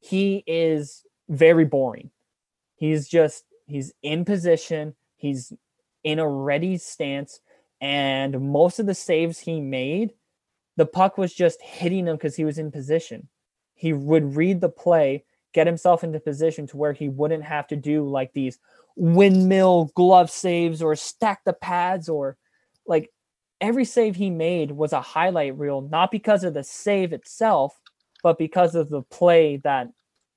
he is very boring. He's just he's in position, he's in a ready stance, and most of the saves he made, the puck was just hitting him because he was in position. He would read the play, get himself into position to where he wouldn't have to do like these windmill glove saves or stack the pads or like every save he made was a highlight reel, not because of the save itself, but because of the play that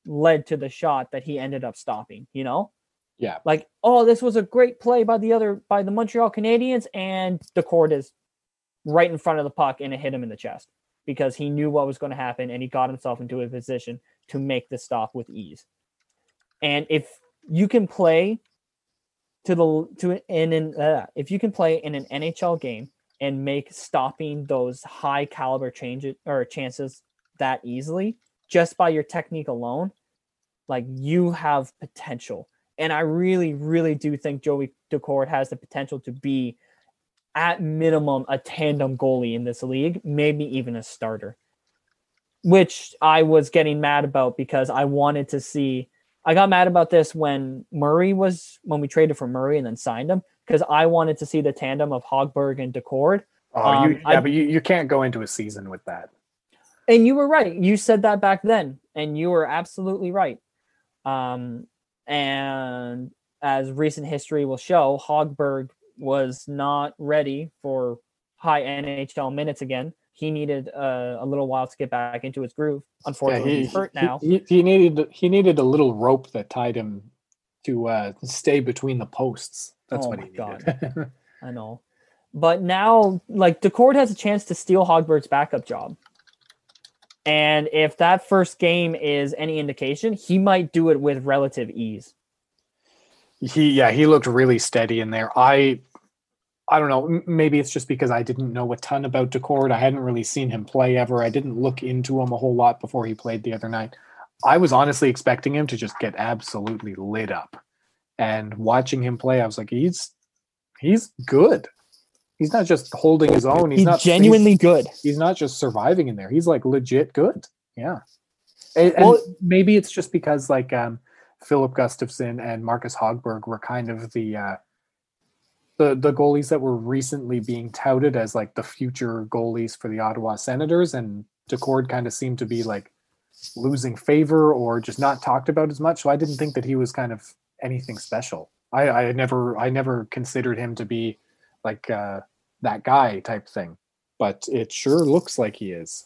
led to the shot that he ended up stopping, you know? Yeah. Like, oh, this was a great play by the other by the Montreal Canadiens, and Daccord is right in front of the puck and it hit him in the chest because he knew what was going to happen and he got himself into a position to make the stop with ease. And if you can play to the to in an uh, if you can play in an NHL game and make stopping those high caliber changes or chances that easily just by your technique alone, like you have potential. And I really, really do think Joey Daccord has the potential to be at minimum a tandem goalie in this league, maybe even a starter. Which I was getting mad about because I wanted to see I got mad about this when Murray was when we traded for Murray and then signed him because I wanted to see the tandem of Hogberg and Daccord. Oh, Um, you, yeah, I- but you, you can't go into a season with that. And you were right. You said that back then, and you were absolutely right. Um, and as recent history will show, Hogberg was not ready for high NHL minutes again. He needed uh, a little while to get back into his groove. Unfortunately, he's hurt now. He, he needed he needed a little rope that tied him to uh, stay between the posts. That's Oh what he God. needed. I know. But now, like, Daccord has a chance to steal Hogberg's backup job. And if that first game is any indication, he might do it with relative ease. he yeah he looked really steady in there. I I don't know. Maybe it's just because I didn't know a ton about Daccord. I hadn't really seen him play ever. I didn't look into him a whole lot before he played the other night. I was honestly expecting him to just get absolutely lit up. And watching him play, I was like, he's he's good. He's not just holding his own. He's He's not genuinely good. he's not just surviving in there. He's like legit good. Yeah. And, and Well- maybe it's just because like um Filip Gustavsson and Marcus Hogberg were kind of the uh the the goalies that were recently being touted as like the future goalies for the Ottawa Senators and Daccord kind of seemed to be like losing favor or just not talked about as much. So I didn't think that he was kind of anything special. I, I never I never considered him to be like uh that guy type thing but it sure looks like he is.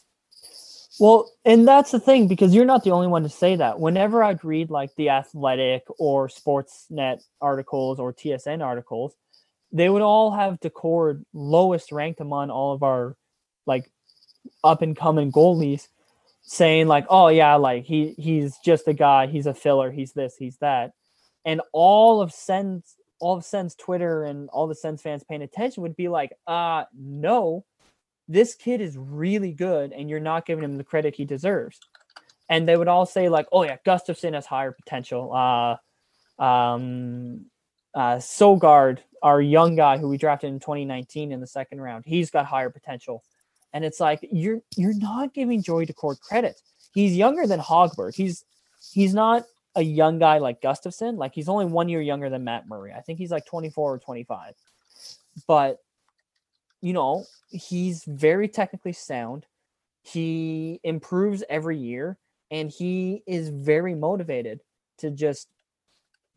Well, and that's the thing because you're not the only one to say that. Whenever I'd read like the Athletic or Sportsnet articles or TSN articles, they would all have Daccord lowest ranked among all of our like up and coming goalies, saying like, "Oh yeah, like he he's just a guy. He's a filler. He's this. He's that." And all of Sens, all of Sens Twitter and all the Sens fans paying attention would be like, "Uh, no." this kid is really good and you're not giving him the credit he deserves. And they would all say like, oh yeah, Gustavsson has higher potential. Uh, um, uh, Sogaard, our young guy who we drafted in 2019 in the second round, he's got higher potential. And it's like you're you're not giving Joey Daccord credit. He's younger than Hogberg. He's he's not a young guy like Gustavsson. Like he's only one year younger than Matt Murray. I think he's like 24 or 25. But you know, he's very technically sound. He improves every year and he is very motivated to just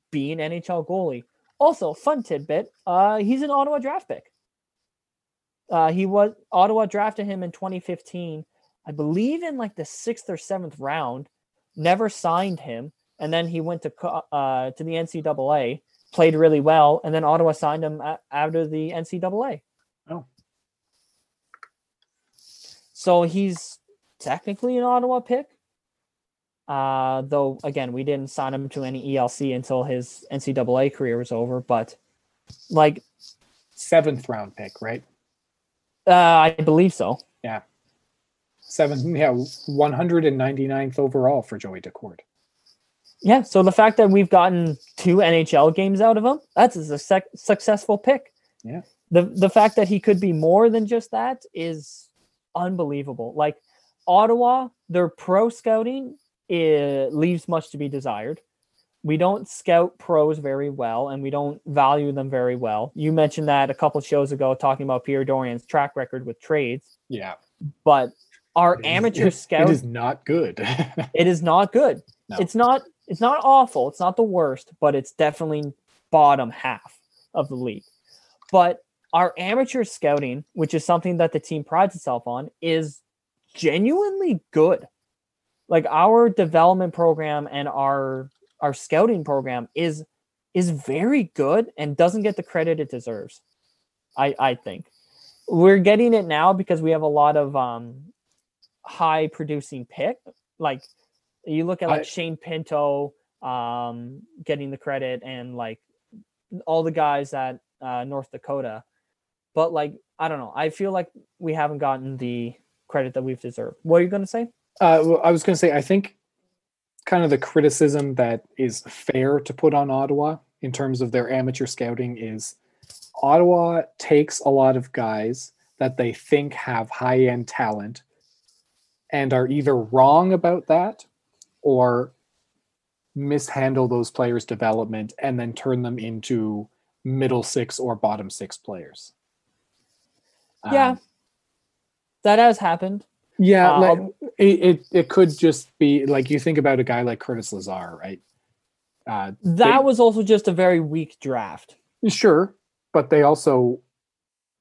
be an NHL goalie. Also, fun tidbit, uh he's an Ottawa draft pick. Uh he was Ottawa drafted him in 2015, I believe in like the 6th or 7th round, never signed him and then he went to uh to the NCAA, played really well and then Ottawa signed him a- out of the NCAA. Oh. So he's technically an Ottawa pick. Uh, though again, we didn't sign him to any ELC until his NCAA career was over. But like, Seventh round pick, right? uh, I believe so. Yeah, Seven, yeah, 199th overall for Joey Daccord. Yeah. So the fact that we've gotten two NHL games out of him, that's a suc successful pick. Yeah. The the fact that he could be more than just that is unbelievable. Like Ottawa, their pro scouting it leaves much to be desired. We don't scout pros very well, and we don't value them very well. You mentioned that a couple shows ago, talking about Pierre Dorion's track record with trades, Yeah. but our It is- amateur it- scout It is not good. it is not good. No. It's not it's not awful. It's not the worst, but it's definitely bottom half of the league. But our amateur scouting, which is something that the team prides itself on, is genuinely good. Like our development program and our our scouting program is is very good and doesn't get the credit it deserves. I I think we're getting it now because we have a lot of um high producing pick like you look at like I- Shane Pinto um getting the credit and like all the guys at uh, North Dakota. But like I don't know. I feel like we haven't gotten the credit that we've deserved. What are you going to say? Uh, well, I was going to say, I think kind of the criticism that is fair to put on Ottawa in terms of their amateur scouting is Ottawa takes a lot of guys that they think have high end talent and are either wrong about that or mishandle those players' development and then turn them into middle six or bottom six players. yeah Um, that has happened yeah, Uh, like, it, it it could just be like you think about a guy like Curtis Lazar, right? Uh, that they- was also just a very weak draft sure, but they also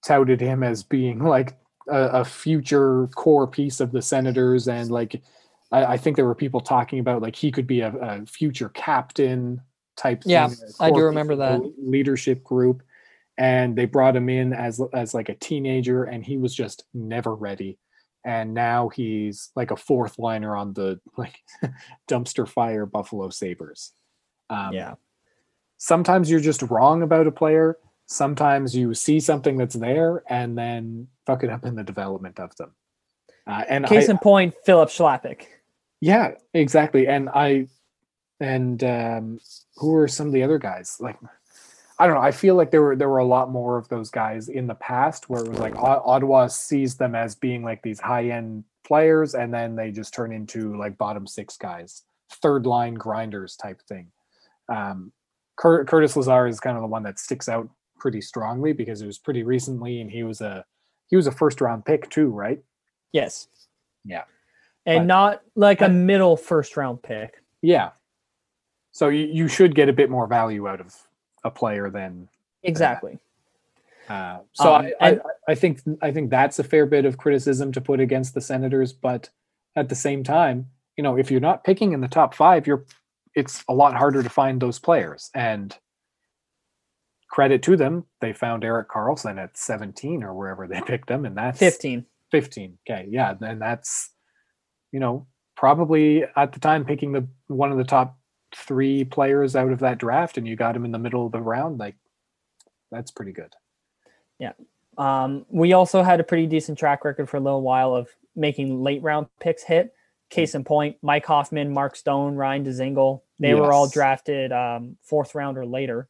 touted him as being like a, a future core piece of the Senators, and like I, I think there were people talking about like he could be a, a future captain type. Yeah, thing, I do remember that. leadership group, and they brought him in as as like a teenager, and he was just never ready. And now he's like a fourth liner on the like dumpster fire Buffalo Sabres. Um, yeah sometimes you're just wrong about a player. Sometimes you see something that's there and then fuck it up in the development of them. Uh, and case I, in point Filip Chlapik yeah, exactly. And I, and um, who are some of the other guys? Like, I don't know. I feel like there were there were a lot more of those guys in the past where it was like Ottawa sees them as being like these high end players, and then they just turn into like bottom six guys, third line grinders type thing. Um, Cur- Curtis Lazar is kind of the one that sticks out pretty strongly because it was pretty recently, and he was a he was a first round pick too, right? yes Yeah. And But- not like a middle first round pick. Yeah. So you, you should get a bit more value out of a player than exactly. uh, so Um, I, I, I think I think that's a fair bit of criticism to put against the Senators, but at the same time, you know, if you're not picking in the top five, you're it's a lot harder to find those players. And credit to them, they found Erik Karlsson at 17 or wherever they picked him, and that's 15 15 okay yeah and that's you know probably at the time picking the one of the top three players out of that draft and you got him in the middle of the round like that's pretty good Yeah. Um, we also had a pretty decent track record for a little while of making late round picks hit. Case in point, Mike Hoffman, Mark Stone, Ryan Dzingel. They were all drafted um, fourth round or later.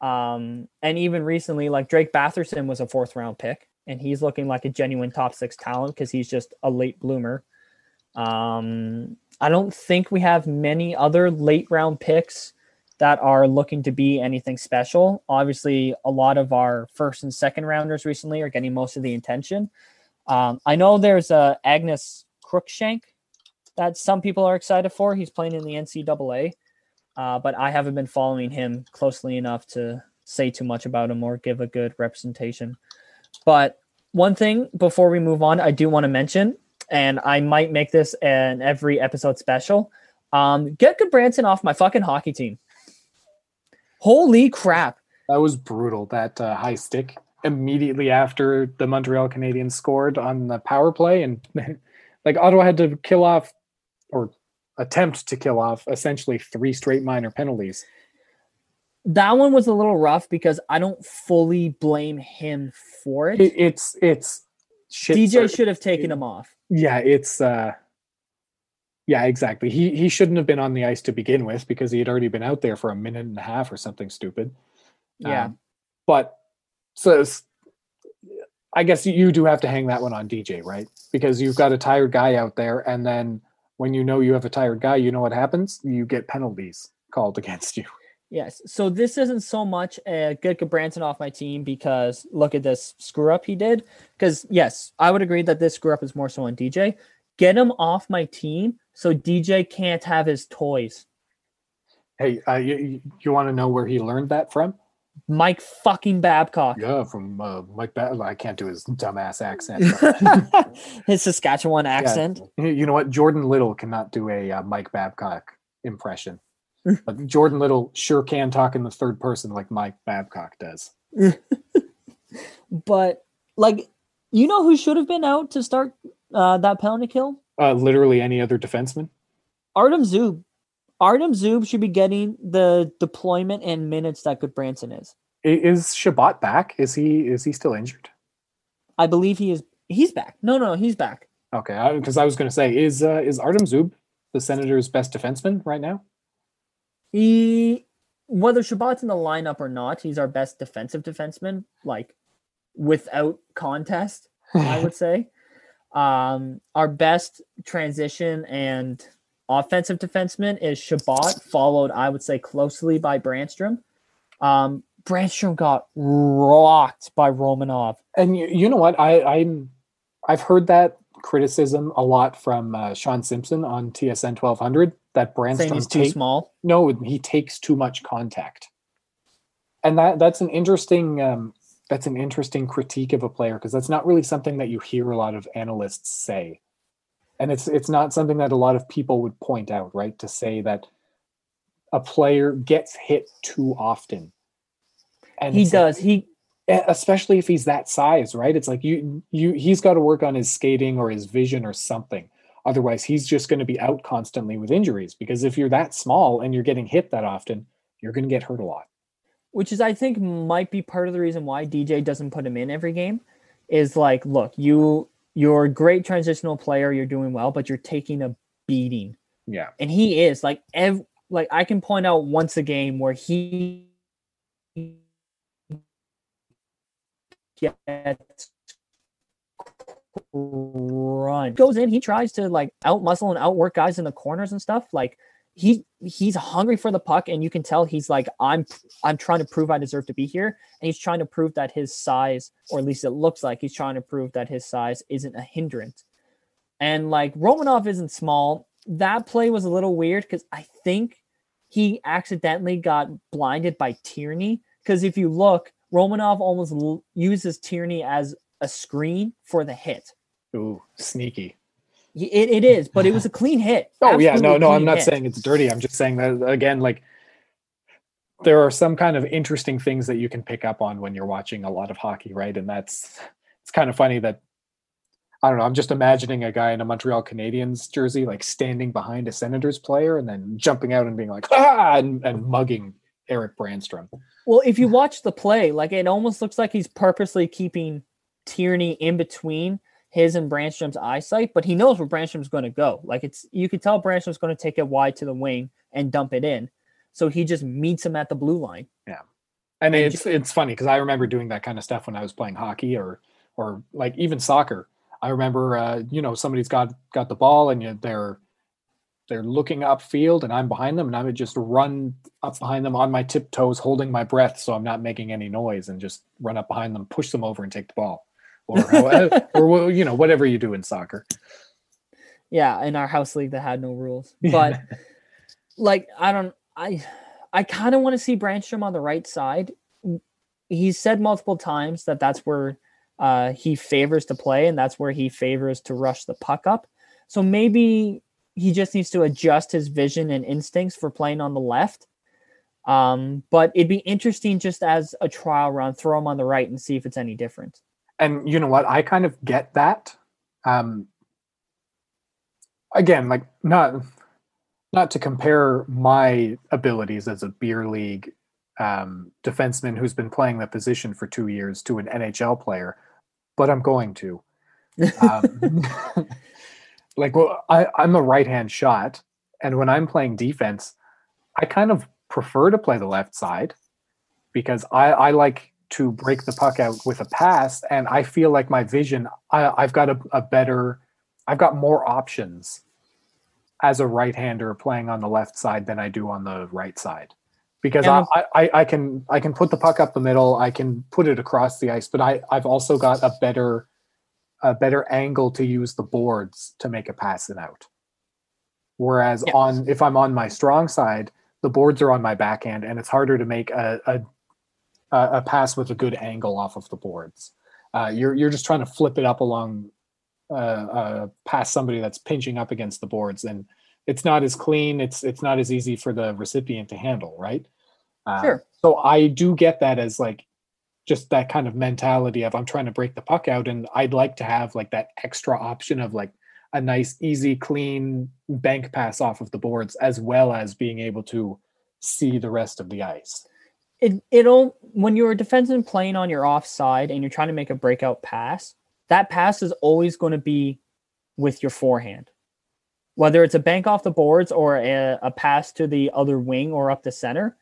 Um, and even recently, like Drake Batherson was a fourth round pick, and he's looking like a genuine top six talent because he's just a late bloomer. Um, I don't think we have many other late round picks that are looking to be anything special. Obviously, a lot of our first and second rounders recently are getting most of the attention. Um, I know there's a Angus Crookshank that some people are excited for. He's playing in the NCAA, uh, but I haven't been following him closely enough to say too much about him or give a good representation. But one thing before we move on, I do want to mention, and I might make this an every episode special. Um, get Branson off my fucking hockey team. Holy crap. that was brutal that uh, high stick immediately after the montreal canadiens scored on the power play and like ottawa had to kill off or attempt to kill off essentially three straight minor penalties That one was a little rough because I don't fully blame him for it. it, it's it's DJ should have taken him off. yeah it's uh yeah exactly he he shouldn't have been on the ice to begin with because he had already been out there for a minute and a half or something stupid Yeah. Um, but so I guess you do have to hang that one on DJ, right? Because you've got a tired guy out there, and then when you know you have a tired guy, you know what happens? You get penalties called against you. Yes. So this isn't so much a get Branson off my team because look at this screw up he did. Because yes, I would agree that this screw up is more so on DJ. Get him off my team so DJ can't have his toys. Hey, uh, you, you want to know where he learned that from? Mike fucking Babcock. Yeah, from uh, Mike. Ba- I can't do his dumbass accent. his Saskatchewan accent. Yeah. You know what? Jordan Little cannot do a uh, Mike Babcock impression. But Jordan Little sure can talk in the third person like Mike Babcock does. but like, you know who should have been out to start uh, that penalty kill? Uh, literally any other defenseman. Artem Zub. Artem Zub should be getting the deployment and minutes that Gudbranson is. Is Chabot back? Is he is he still injured? I believe he is. He's back. No, no, he's back. Okay, because I, I, was going to say, is uh, is Artem Zub the Senators' best defenseman right now? He, whether Chabot's in the lineup or not, he's our best defensive defenseman, like without contest. I would say. Um, our best transition and offensive defenseman is Chabot, followed, I would say, closely by Brannstrom. Um, Brannstrom got rocked by Romanov. And you, you know what? I, I'm I've heard that criticism a lot from uh, Sean Simpson on TSN 1200 that Brannstrom he's too small. No, he takes too much contact, and that that's an interesting um, that's an interesting critique of a player because that's not really something that you hear a lot of analysts say. And it's it's not something that a lot of people would point out right? To say that a player gets hit too often. And he does like, he especially if he's that size right it's like you you he's got to work on his skating or his vision or something otherwise he's just going to be out constantly with injuries because if you're that small and you're getting hit that often you're going to get hurt a lot which is I think might be part of the reason why DJ doesn't put him in every game. Is like, look, you you're a great transitional player, you're doing well, but you're taking a beating. Yeah, and he is like ev- like I can point out once a game where he gets run goes in he tries to like out muscle and outwork guys in the corners and stuff. Like he he's hungry for the puck and you can tell he's like i'm i'm trying to prove i deserve to be here. And he's trying to prove that his size or at least it looks like he's trying to prove that his size isn't a hindrance. And like romanov isn't small. That play was a little weird because i think he accidentally got blinded by tierney. Because if you look romanov almost l- uses tierney as a screen for the hit ooh sneaky it, it is, but it was a clean hit. oh Absolutely yeah, no, no, I'm not hit. saying it's dirty. I'm just saying that again, like there are some kind of interesting things that you can pick up on when you're watching a lot of hockey, right? And that's it's kind of funny that I don't know. I'm just imagining a guy in a Montreal Canadiens jersey, like standing behind a Senators player and then jumping out and being like, ah, and, and mugging Erik Brannstrom. Well, if you watch the play, like it almost looks like he's purposely keeping Tierney in between his and Brannstrom's eyesight, but he knows where Brannstrom's going to go. Like it's you could tell Brannstrom's going to take it wide to the wing and dump it in. So he just meets him at the blue line. Yeah. And, and it's just, it's funny because I remember doing that kind of stuff when I was playing hockey or or like even soccer. I remember uh, you know somebody's got got the ball and you, they're they're looking upfield and I'm behind them and I would just run up behind them on my tiptoes holding my breath so I'm not making any noise and just run up behind them, push them over and take the ball or however, or you know whatever you do in soccer. Yeah, in our house league that had no rules, but like I don't, I, I kind of want to see Brannstrom on the right side. He's said multiple times that that's where uh, he favors to play, and that's where he favors to rush the puck up. So maybe he just needs to adjust his vision and instincts for playing on the left. Um, but it'd be interesting just as a trial run, throw him on the right and see if it's any different. And you know what? I kind of get that. Um again like not not to compare my abilities as a beer league um, defenseman who's been playing the position for two years to an nhl player but i'm going to. Um, like well I, i'm a right hand shot and when i'm playing defense i kind of prefer to play the left side because i i like to break the puck out with a pass, and I feel like my vision, I, I've got a, a better, I've got more options as a right-hander playing on the left side than I do on the right side because Yeah. I, I, I can I can put the puck up the middle, I can put it across the ice, but I I've also got a better a better angle to use the boards to make a pass and out. Whereas Yeah. on if I'm on my strong side, the boards are on my backhand, and it's harder to make a a, a a pass with a good angle off of the boards. Uh, you're you're just trying to flip it up along uh, uh, past somebody that's pinching up against the boards, and it's not as clean. It's it's not as easy for the recipient to handle, right? Uh, Sure. So I do get that as like just that kind of mentality of I'm trying to break the puck out, and I'd like to have like that extra option of like a nice, easy, clean bank pass off of the boards, as well as being able to see the rest of the ice. it it'll when you're a defenseman playing on your offside and you're trying to make a breakout pass, that pass is always going to be with your forehand. Whether it's a bank off the boards or a, a pass to the other wing or up the center,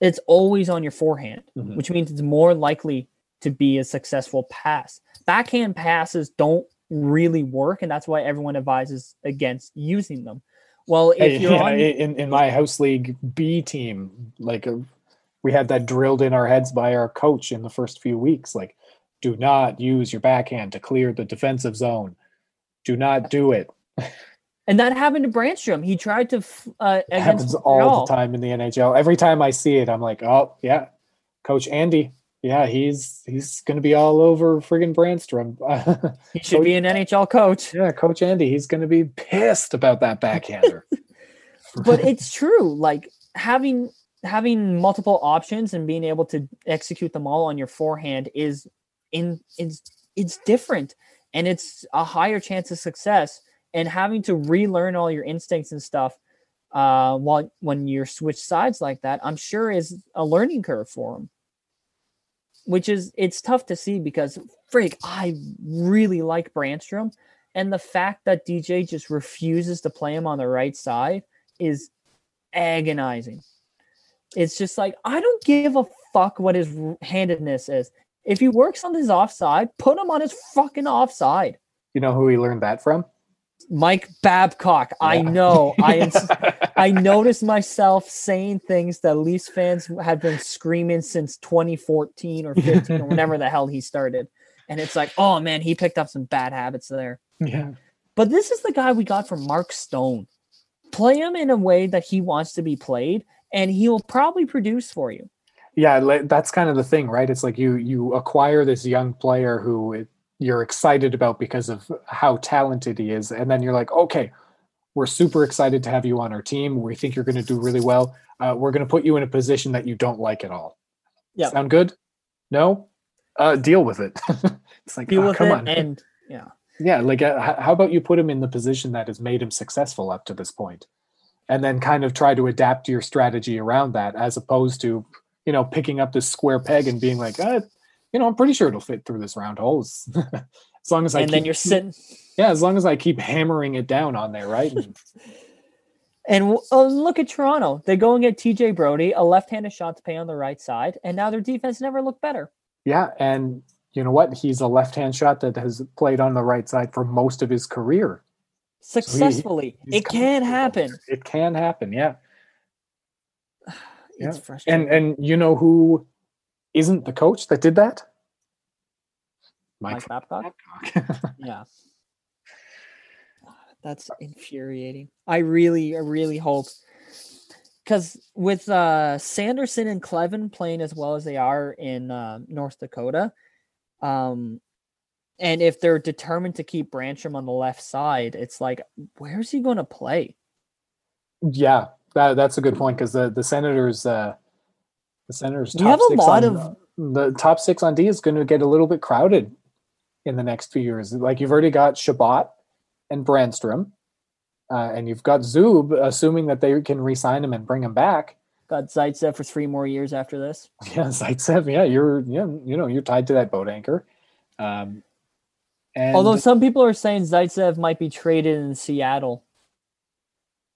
it's always on your forehand, Mhm. which means it's more likely to be a successful pass. Backhand passes don't really work, and that's why everyone advises against using them. Well, if you're yeah, on in in my house league B team, like uh, we had that drilled in our heads by our coach in the first few weeks. Like, do not use your backhand to clear the defensive zone. Do not do it. and that happened to Brännström. He tried to uh, It happens against all the time in the NHL. Every time I see it, I'm like, oh yeah, Coach Andy. Yeah, he's he's gonna be all over friggin' Brännström. He should be an NHL coach. yeah, Coach Andy. He's gonna be pissed about that backhander. But it's true. Like having having multiple options and being able to execute them all on your forehand is in is it's different and it's a higher chance of success. And having to relearn all your instincts and stuff uh while when you're switch sides like that, I'm sure is a learning curve for him. Which is it's tough to see because freak, I really like Brännström. And the fact that DJ just refuses to play him on the right side is agonizing. It's just like I don't give a fuck what his handedness is. If he works on his offside, put him on his fucking offside. you know who he learned that from? Mike Babcock. I know. I am. I noticed myself saying things that Leafs fans have been screaming since 2014 or 15 or whenever the hell he started. And it's like, oh man, he picked up some bad habits there. yeah. But this is the guy we got from Mark Stone. Play him in a way that he wants to be played, and he'll probably produce for you. yeah that's kind of the thing right it's like you you acquire this young player who it, you're excited about because of how talented he is. And then you're like okay we're super excited to have you on our team. We think you're going to do really well. Uh, we're going to put you in a position that you don't like at all. Yeah. sound good? No? Uh, deal with it. It's like Deal "Oh, come on. and yeah, yeah like uh, how about you put him in the position that has made him successful up to this point? And then kind of try to adapt your strategy around that as opposed to you know picking up this square peg and being like uh, you know i'm pretty sure it'll fit through this round hole as as long as i and then keep- you're sitting. yeah as long as i keep hammering it down on there right And- And w- uh, look at Toronto. They go and get TJ Brodie, a left-handed shot to pay on the right side, and now their defense never looked better. yeah and you know what he's a left hand shot that has played on the right side for most of his career Successfully, he's it can happen. it can happen yeah It's Yeah. frustrating. and and you know who isn't the coach that did that Mike Babcock. Babcock. Yeah. That's infuriating. I really, I really hope because with uh Sanderson and Kleven playing as well as they are in uh, North Dakota, um, and if they're determined to keep Brännström on the left side, it's like, where's he going to play? Yeah, that, that's a good point because the the Senators, uh, the Senators, We have a six lot on- of- the top six on D is going to get a little bit crowded in the next few years. Like you've already got Chabot and Brännström, uh, and you've got Zub, assuming that they can re-sign him and bring him back. Got Zaitsev for three more years after this. Yeah, Zaitsev. Yeah, you're yeah, you know, you're tied to that boat anchor. Um, and Although some people are saying Zaitsev might be traded in Seattle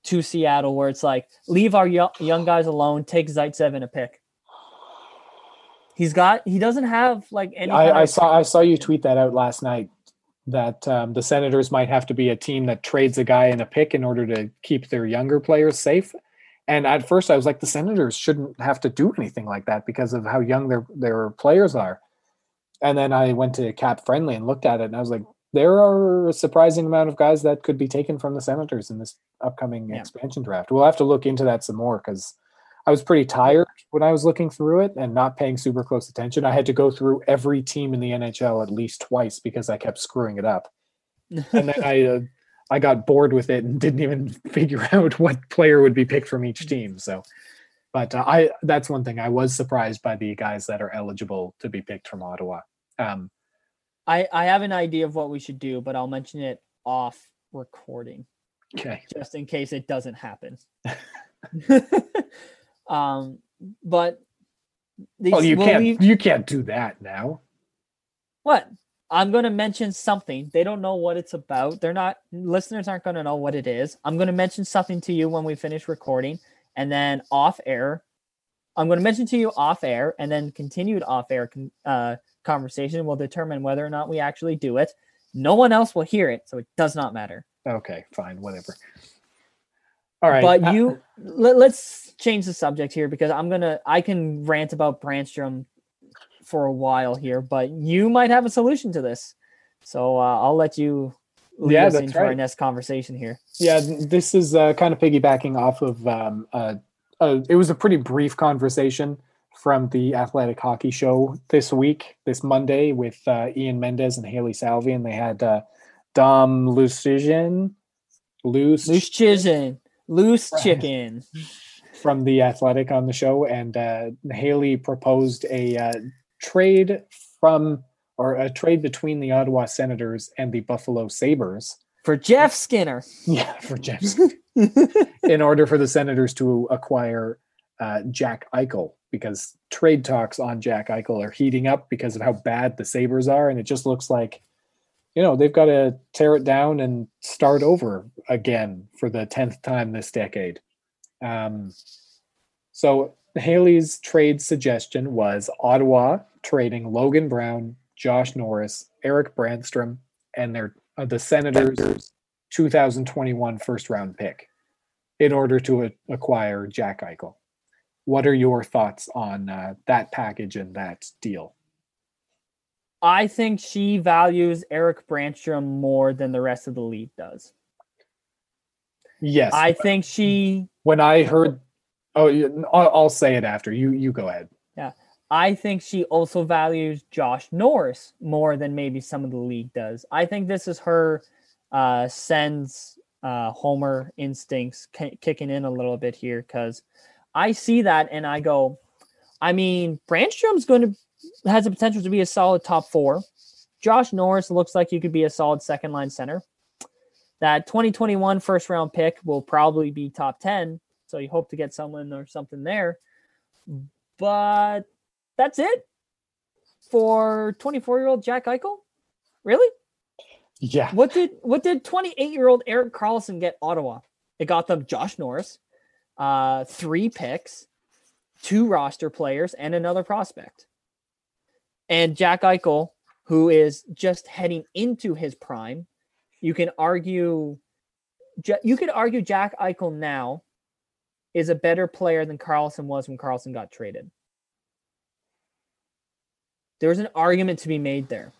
to Seattle, where it's like leave our yo- young guys alone, take Zaitsev in a pick. He's got he doesn't have like any. I, I saw I saw you tweet that out last night that um, the Senators might have to be a team that trades a guy in a pick in order to keep their younger players safe. And at first, I was like, the Senators shouldn't have to do anything like that because of how young their their players are. And then I went to Cap Friendly and looked at it, and I was like, there are a surprising amount of guys that could be taken from the Senators in this upcoming Yeah. expansion draft. We'll have to look into that some more because I was pretty tired when I was looking through it and not paying super close attention. I had to go through every team in the NHL at least twice because I kept screwing it up. And then I uh, I got bored with it and didn't even figure out what player would be picked from each team. So, but uh, I that's one thing I was surprised by the guys that are eligible to be picked from Ottawa. Um, I I have an idea of what we should do, but I'll mention it off recording okay, just in case it doesn't happen. um, but these, well you can't you can't do that now. what I'm going to mention something. They don't know what it's about. They're not listeners aren't going to know what it is. I'm going to mention something to you when we finish recording, and then off air. I'm going to mention to you off air, and then continued off air uh, conversation will determine whether or not we actually do it. No one else will hear it, so it does not matter. Okay, fine, whatever. All right, But uh, you let, let's change the subject here because I'm gonna I can rant about Brännström for a while here, but you might have a solution to this. So uh, I'll let you lead Yeah, us into our next conversation here. yeah this is uh, kind of piggybacking off of um, uh, uh, it was a pretty brief conversation from the athletic hockey show this week this monday with uh, ian mendes and haley salvi and they had uh, dom lucian loose Loose chicken, from the athletic on the show and uh, haley proposed a uh, trade from or a trade between the ottawa senators and the buffalo sabres For Jeff Skinner. Yeah, for Jeff's. in order for the Senators to acquire uh, Jack Eichel, because trade talks on Jack Eichel are heating up because of how bad the Sabres are, and it just looks like, you know, they've got to tear it down and start over again for the tenth time this decade. Um, so Haley's trade suggestion was Ottawa trading Logan Brown, Josh Norris, Erik Brännström, and their uh, the Senators 2021 first round pick in order to a- acquire Jack Eichel. What are your thoughts on uh, that package and that deal? I think she values Erik Brännström more than the rest of the league does. Yes, I think she when I heard, oh, I'll, say it after you. You go ahead. Yeah. I think she also values Josh Norris more than maybe some of the league does. I think this is her uh, Sens uh, Homer instincts ki- kicking in a little bit here because I see that and I go, I mean, Brännström's going to has the potential to be a solid top four. Josh Norris looks like he could be a solid second line center. That 2021 first round pick will probably be top 10. So you hope to get someone or something there. But that's it for 24 year old Jack Eichel. Really? Yeah, What did what did 28 year old Erik Karlsson get Ottawa? It got them Josh Norris, uh, three picks, two roster players, and another prospect. And Jack Eichel, who is just heading into his prime, you can argue, you could argue Jack Eichel now is a better player than Karlsson was when Karlsson got traded. There's an argument to be made there.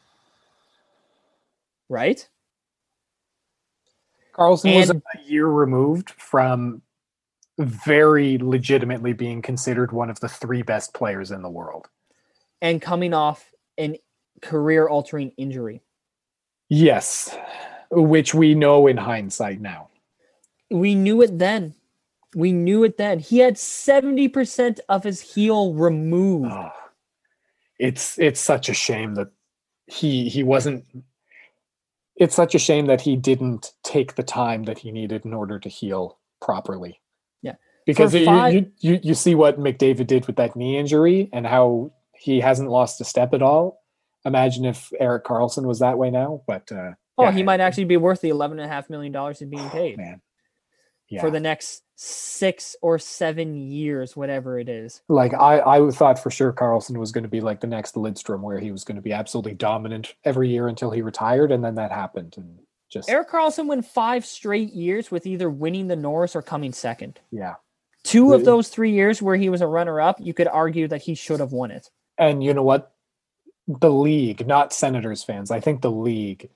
Right? Karlsson was a year removed from very legitimately being considered one of the three best players in the world. And coming off an career altering injury. Yes, which we know in hindsight now. We knew it then. We knew it then. He had 70% of his heel removed. Oh, it's it's such a shame that he he wasn't it's such a shame that he didn't take the time that he needed in order to heal properly. Yeah. Because For you, five- you you you see what McDavid did with that knee injury and how he hasn't lost a step at all. Imagine if Erik Karlsson was that way now, but uh oh, yeah, he might actually be worth the $11.5 million he's being oh, paid. man. Yeah. for the next six or seven years, whatever it is. like I, I thought for sure Karlsson was going to be like the next Lidstrom, where he was going to be absolutely dominant every year until he retired, and then that happened, and just Erik Karlsson went five straight years with either winning the Norris or coming second. yeah. Two of those three years where he was a runner up, you could argue that he should have won it. And you know what? The league, not Senators fans, I think the league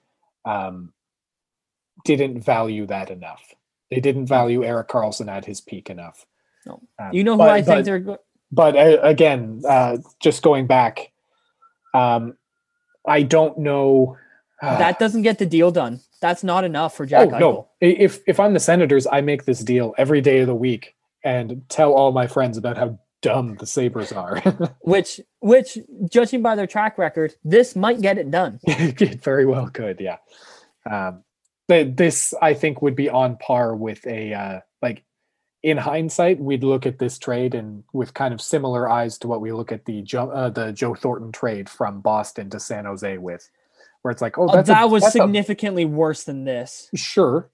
um, didn't value that enough. They didn't value Erik Karlsson at his peak enough. No. Um, You know who but- I think but- they're go- but uh, again, uh, just going back, um, I don't know. uh, that doesn't get the deal done. That's not enough for Jack oh Eichel. no! If if I'm the Senators, I make this deal every day of the week and tell all my friends about how dumb the Sabres are. Which, which, judging by their track record, this might get it done. it very well could, yeah. Um, but this, I think, would be on par with a uh, like. In hindsight, we'd look at this trade and with kind of similar eyes to what we look at the Joe, uh, the Joe Thornton trade from Boston to San Jose with, where it's like, oh, Uh, that's a- that was that's a- significantly worse than this. sure,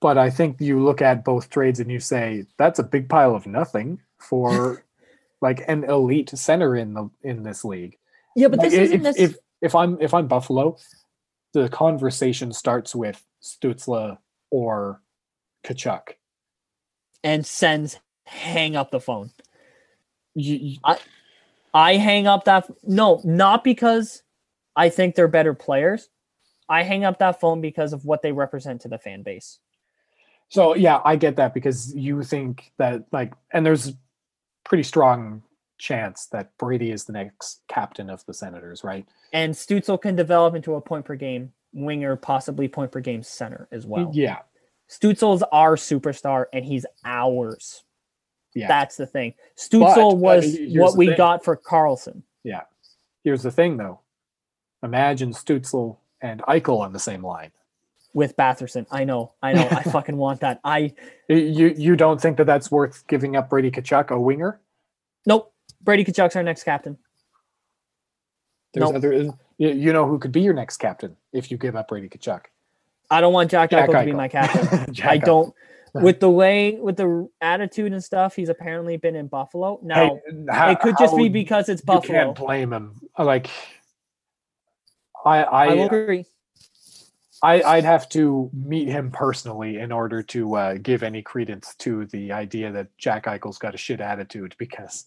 but I think you look at both trades and you say that's a big pile of nothing for like an elite center in the in this league. Yeah, but this Like, isn't if, this. if if I'm if I'm Buffalo, the conversation starts with Stützle or Tkachuk. and Sens hang up the phone. You, you- I hang up that no, not because I think they're better players. I hang up that phone because of what they represent to the fan base. so yeah, I get that because you think that like, and there's pretty strong chance that Brady is the next captain of the Senators, right? And Stützle can develop into a point per game winger, possibly point per game center as well. Yeah, Stützle's our superstar and he's ours. yeah. That's the thing. Stützle but was here's what we thing. got for Karlsson yeah. Here's the thing, though. Imagine Stützle and Eichel on the same line. With Batherson. I know, I know. I fucking want that. I You you don't think that that's worth giving up Brady Tkachuk, a winger? nope. Brady Tkachuk's our next captain. There's Nope. other. You, you know who could be your next captain if you give up Brady Tkachuk? I don't want Jack, Jack Eichel to be my captain. I don't. With the way, with the attitude and stuff, he's apparently been in Buffalo. Now, Hey, how- it could just be because it's you Buffalo. can't blame him. Like, I I, I agree. I I'd have to meet him personally in order to uh, give any credence to the idea that Jack Eichel's got a shit attitude because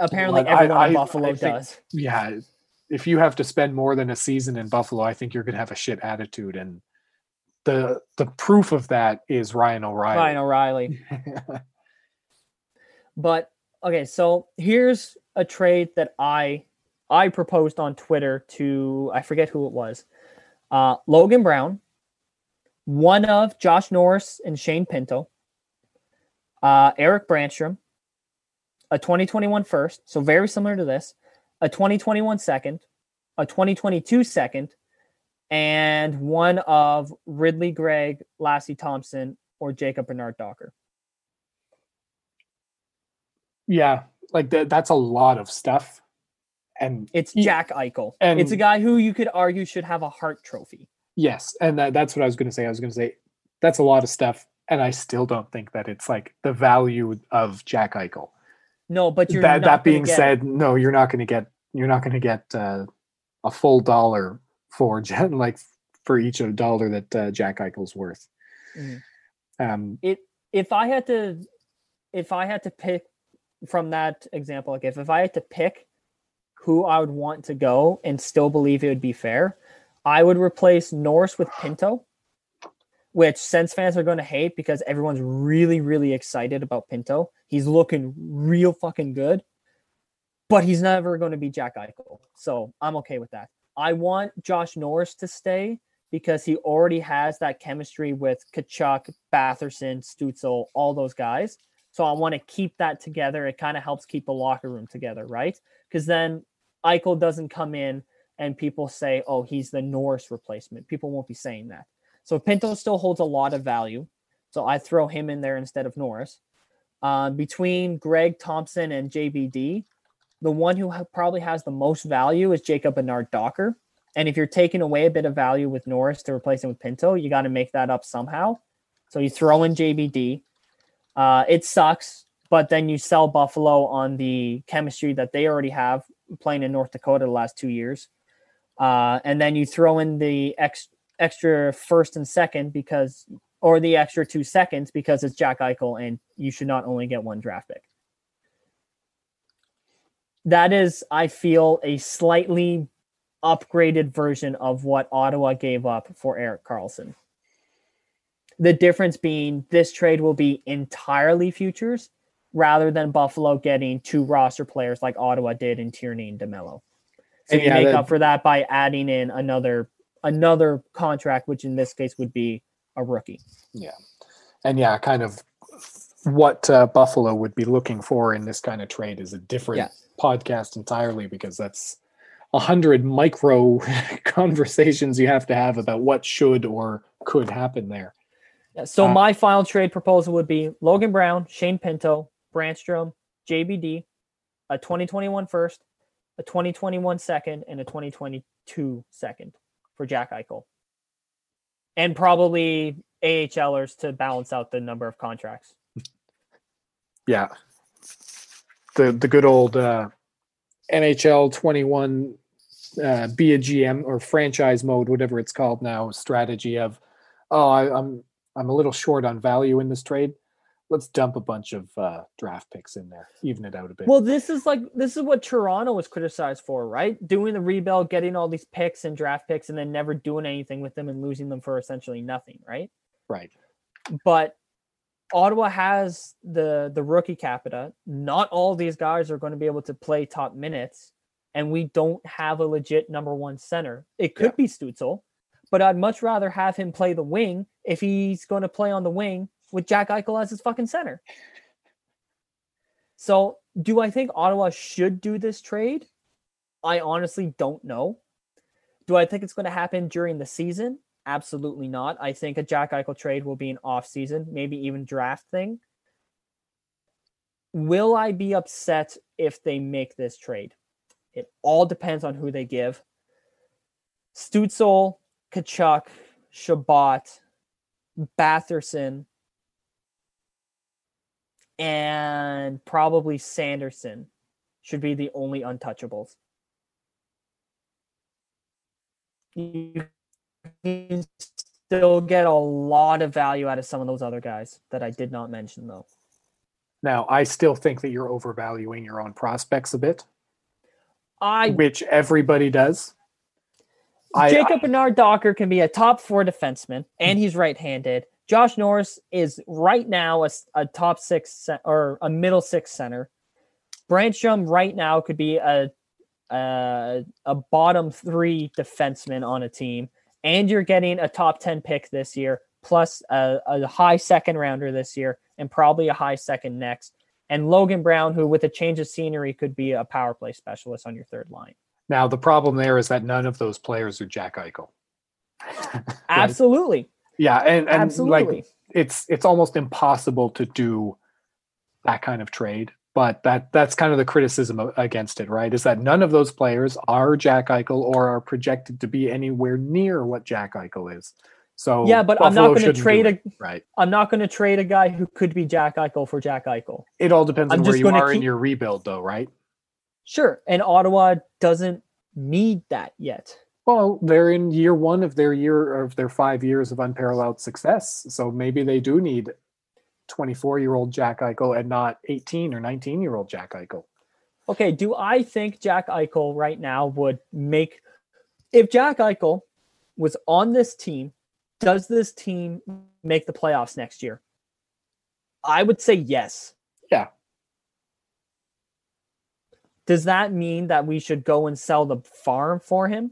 Apparently, Like, I- everyone in I- Buffalo I think- does. yeah, if you have to spend more than a season in Buffalo, I think you're gonna have a shit attitude and. The, the proof of that is Ryan O'Reilly. Ryan O'Reilly. But okay, so here's a trade that I I proposed on Twitter to I forget who it was. Uh, Logan Brown, one of Josh Norris and Shane Pinto, uh, Erik Brännström, a 2021 first, so very similar to this, a 2021 second, a 2022 second, and one of Ridly Greig, Lassi Thomson, or Jacob Bernard Docker. yeah, like that, that's a lot of stuff. And It's Jack Eichel. and- it's a guy who you could argue should have a Hart Trophy. yes, and that, that's what I was going to say. I was going to say that's a lot of stuff. And I still don't think that it's like the value of Jack Eichel. No, but you're That, not that being said, no, you're not going to get you're not going to get uh, a full dollar for like for each a dollar that uh, Jack Eichel's worth. Mhm. Um, it if I had to if I had to pick from that example, like if, if I had to pick who I would want to go and still believe it would be fair, I would replace Norris with Pinto, which Sens fans are going to hate because everyone's really, really excited about Pinto. He's looking real fucking good, but he's never going to be Jack Eichel. So I'm okay with that. I want Josh Norris to stay because he already has that chemistry with Tkachuk, Batherson, Stützle, all those guys. So I want to keep that together. It kind of helps keep the locker room together, right? Because then Eichel doesn't come in and people say, oh, he's the Norris replacement. People won't be saying that. So Pinto still holds a lot of value. So I throw him in there instead of Norris. Um, between Greig Thomson and JBD, the one who ha- probably has the most value is Jacob Bernard Docker. And if you're taking away a bit of value with Norris to replace him with Pinto, you got to make that up somehow. So you throw in JBD, Uh, it sucks, but then you sell Buffalo on the chemistry that they already have playing in North Dakota the last two years. Uh, and then you throw in the ex- extra first and second because, or the extra two seconds because it's Jack Eichel and you should not only get one draft pick. That is, I feel, a slightly upgraded version of what Ottawa gave up for Erik Karlsson. The difference being this trade will be entirely futures rather than Buffalo getting two roster players like Ottawa did in Tierney and DeMelo. So And you yeah, make that- up for that by adding in another another contract, which in this case would be a rookie. Yeah, and yeah, kind of what uh, Buffalo would be looking for in this kind of trade is a different Yeah. podcast entirely because that's a hundred micro conversations you have to have about what should or could happen there. So Uh, my final trade proposal would be Logan Brown, Shane Pinto, Brännström, JBD, a 2021 first, a 2021 second, and a 2022 second for Jack Eichel. And probably AHLers to balance out the number of contracts. Yeah, the the good old uh, NHL twenty one uh, be a GM or franchise mode, whatever it's called now, strategy of oh I, I'm I'm a little short on value in this trade. Let's dump a bunch of uh, draft picks in there, even it out a bit. Well, this is like this is what Toronto was criticized for, right? Doing the rebuild, getting all these picks and draft picks, and then never doing anything with them and losing them for essentially nothing, right? right. but Ottawa has the the rookie capita. Not all these guys are going to be able to play top minutes, and we don't have a legit number one center. It could be Stützle, but I'd much rather have him play the wing if he's going to play on the wing with Jack Eichel as his fucking center. So, do I think Ottawa should do this trade? I honestly don't know. Do I think it's going to happen during the season? Absolutely not. I think a Jack Eichel trade will be an off season, maybe even draft thing. Will I be upset if they make this trade? It all depends on who they give. Stützle, Tkachuk, Chabot, Batherson, and probably Sanderson should be the only untouchables. You can still get a lot of value out of some of those other guys that I did not mention, though. Now, I still think that you're overvaluing your own prospects a bit, I which everybody does. I- Jacob Bernard Docker can be a top four defenseman, and he's right-handed. Josh Norris is right now a top six or a middle six center. Brännström right now could be a, a a bottom three defenseman on a team, and you're getting a top ten pick this year, plus a, a high second rounder this year, and probably a high second next. And Logan Brown, who with a change of scenery could be a power play specialist on your third line. Now, the problem there is that none of those players are Jack Eichel. Absolutely. Yeah, and, and Absolutely. like it's it's almost impossible to do that kind of trade. But that that's kind of the criticism against it, right? Is that none of those players are Jack Eichel or are projected to be anywhere near what Jack Eichel is. So Yeah, but I'm not going to trade a right. I'm not going to trade a guy who could be Jack Eichel for Jack Eichel. It all depends I'm on where you are in your rebuild, though, right? Sure, and Ottawa doesn't need that yet. Well, they're in year one of their year of their five years of unparalleled success. So maybe they do need 24 year old Jack Eichel and not 18 or 19 year old Jack Eichel. Okay, do I think Jack Eichel right now would make if Jack Eichel was on this team, does this team make the playoffs next year? I would say yes. Yeah. Does that mean that we should go and sell the farm for him?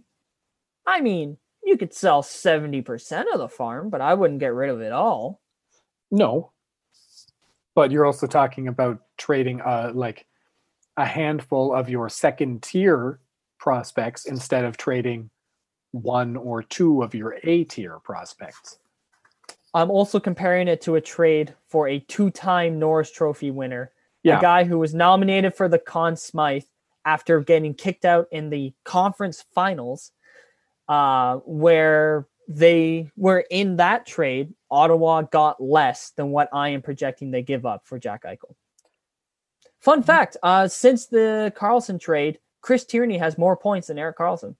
I mean, you could sell 70% of the farm, but I wouldn't get rid of it all. No. But you're also talking about trading uh like a handful of your second tier prospects instead of trading one or two of your A tier prospects. I'm also comparing it to a trade for a two-time Norris Trophy winner, Yeah. a guy who was nominated for the Conn Smythe after getting kicked out in the conference finals, uh, where they were in that trade. Ottawa got less than what I am projecting they give up for Jack Eichel. Fun fact: uh, since the Karlsson trade, Chris Tierney has more points than Erik Karlsson.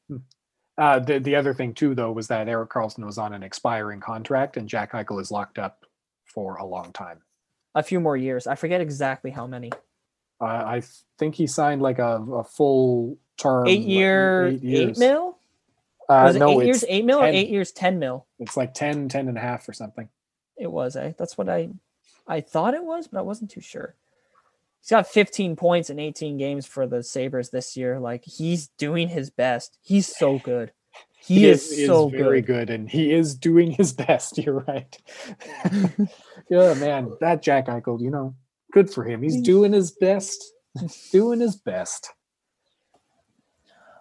Uh, the the other thing too, though, was that Erik Karlsson was on an expiring contract, and Jack Eichel is locked up for a long time. A few more years. I forget exactly how many. Uh, I think he signed like a, a full term, Eight like, year, eight, mil. Uh, Was it no, eight years, eight mil, or eight years, ten mil? it's like 10, 10 and a half or something. It was, eh? That's what I I thought it was, but I wasn't too sure. He's got 15 points in 18 games for the Sabres this year. Like he's doing his best. He's so good. He, is, so very good. good, and he is doing his best. You're right. yeah, man, that Jack Eichel, you know, good for him. He's doing his best. doing his best.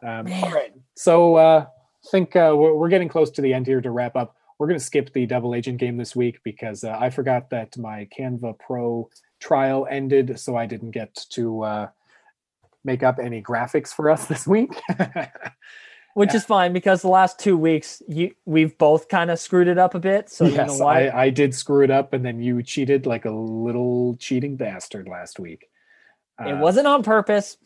Um, all right, so uh, think uh, we're, we're getting close to the end here to wrap up. We're going to skip the double agent game this week because uh, I forgot that my Canva Pro trial ended, so I didn't get to uh, make up any graphics for us this week. Which is fine because the last two weeks you we've both kind of screwed it up a bit. So you know yes. I, I did screw it up, and then you cheated like a little cheating bastard last week. it Uh, wasn't on purpose.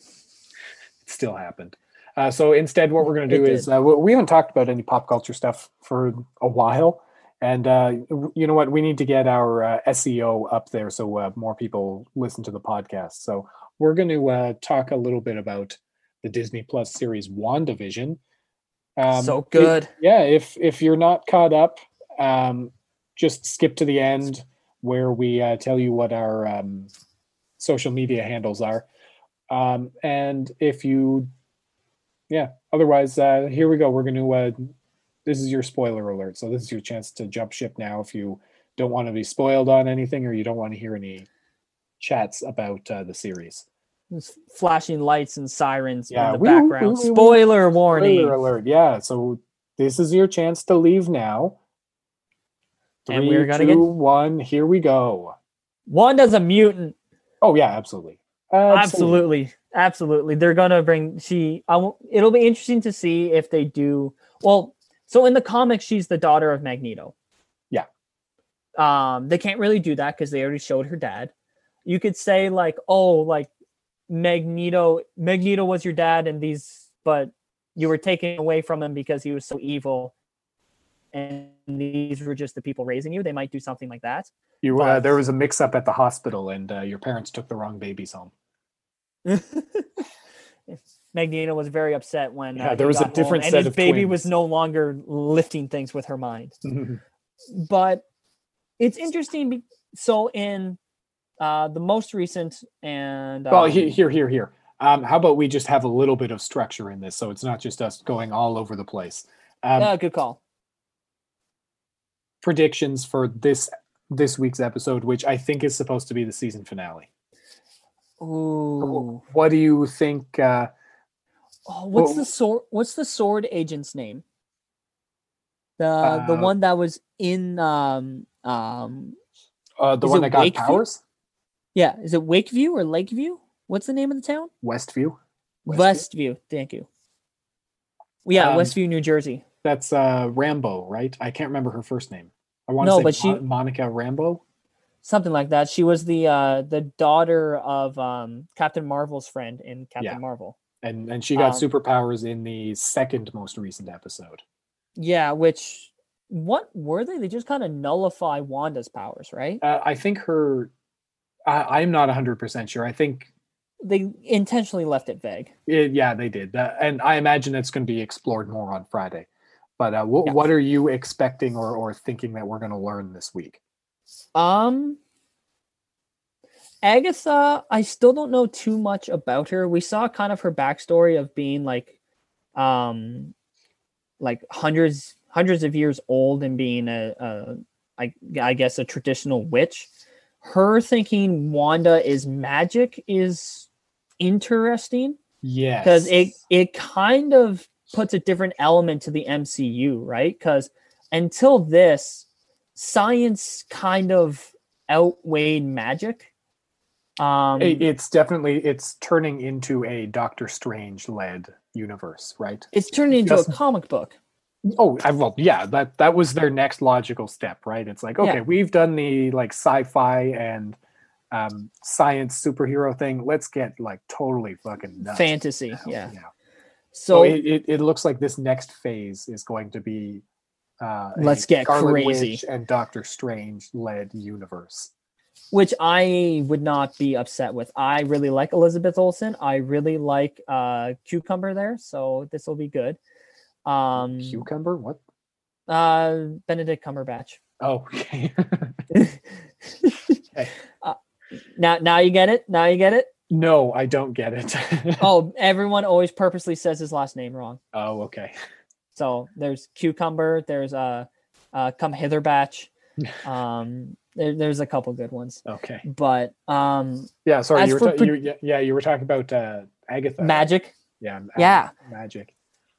It still happened. Uh, so instead, what we're going to do did. is uh, we haven't talked about any pop culture stuff for a while, and uh, you know what? We need to get our uh, SEO up there so uh, more people listen to the podcast. So we're going to uh, talk a little bit about the Disney Plus series WandaVision. Um, so it- good. yeah if if you're not caught up um just skip to the end where we uh, tell you what our um social media handles are um and if you yeah otherwise uh here we go we're going to uh this is your spoiler alert so this is your chance to jump ship now if you don't want to be spoiled on anything or you don't want to hear any chats about uh, the series There's flashing lights and sirens Yeah, in the wee, background. wee, wee, wee. Spoiler warning. Spoiler alert. Yeah. So this is your chance to leave now. And we're gonna two, get- one, Here we go. Wanda's a mutant. Oh yeah, absolutely. Absolutely. Absolutely. They're gonna bring she I won't, it'll be interesting to see if they do well, so in the comics, she's the daughter of Magneto. Yeah. Um, they can't really do that because they already showed her dad. You could say like, oh, like Magneto, Magneto was your dad, and these, but you were taken away from him because he was so evil, and these were just the people raising you. They might do something like that. You, uh, there was a mix-up at the hospital, and uh, your parents took the wrong babies home. Magneto was very upset when Yeah, uh, there was a home, different and set his of baby was no longer lifting things with her mind. But it's interesting. Be- so in uh, the most recent and well, um, he- here, here, here. Um, how about we just have a little bit of structure in this, so it's not just us going all over the place. Um, yeah, good call. predictions for this this week's episode, which I think is supposed to be the season finale. Ooh, What do you think? Uh, oh, what's well- the sword? What's the sword agent's name? The the Uh, one that was in um um uh, the one that got Wakeview? powers? yeah is it Wakeview or Lakeview? What's the name of the town? Westview. Westview? Westview. Thank you. Yeah, Um, Westview, New Jersey. That's uh Rambeau, right? I can't remember her first name. I want to No, say but she- Monica Rambeau. Something like that. She was the uh the daughter of um Captain Marvel's friend in Captain Yeah. Marvel. And and she got Um, superpowers in the second most recent episode. Yeah, which what were they? They just kind of nullify Wanda's powers, right? Uh, I think her I, I'm not 100% sure. I think They intentionally left it vague. it, yeah, they did. Uh, and I imagine it's going to be explored more on Friday. But uh, Yeah. what are you expecting or, or thinking that we're going to learn this week? Um Agatha, I still don't know too much about her. We saw kind of her backstory of being like um like hundreds hundreds of years old and being a, a I, I guess a traditional witch. Her thinking Wanda is magic is interesting Yeah, because it it kind of puts a different element to the MCU, right? Because until this, science kind of outweighed magic. Um, It- it's definitely it's turning into a Doctor Strange led universe, right? it's turning into just- a comic book. Oh, I, well, yeah, that that was their next logical step, right? It's like, okay, Yeah. we've done the like sci-fi and um, science superhero thing. Let's get like totally fucking nuts. Fantasy, yeah. yeah. So So it, it, it looks like this next phase is going to be uh, Let's get Scarlet crazy. Witch and Doctor Strange led universe. which I would not be upset with. I really like Elizabeth Olsen. I really like uh Cucumber there, so this will be good. Um Cucumber? What? uh Benedict Cumberbatch. Oh, okay. Uh, now now you get it? Now you get it? no, I don't get it. Oh, everyone always purposely says his last name wrong. oh, okay. So there's Cucumber, there's a, uh Come Hither Batch. Um there, there's a couple good ones. Okay. But um Yeah, sorry. You were ta- pro- you, yeah, yeah, you were talking about uh, Agatha. Magic. Yeah. Yeah. Magic.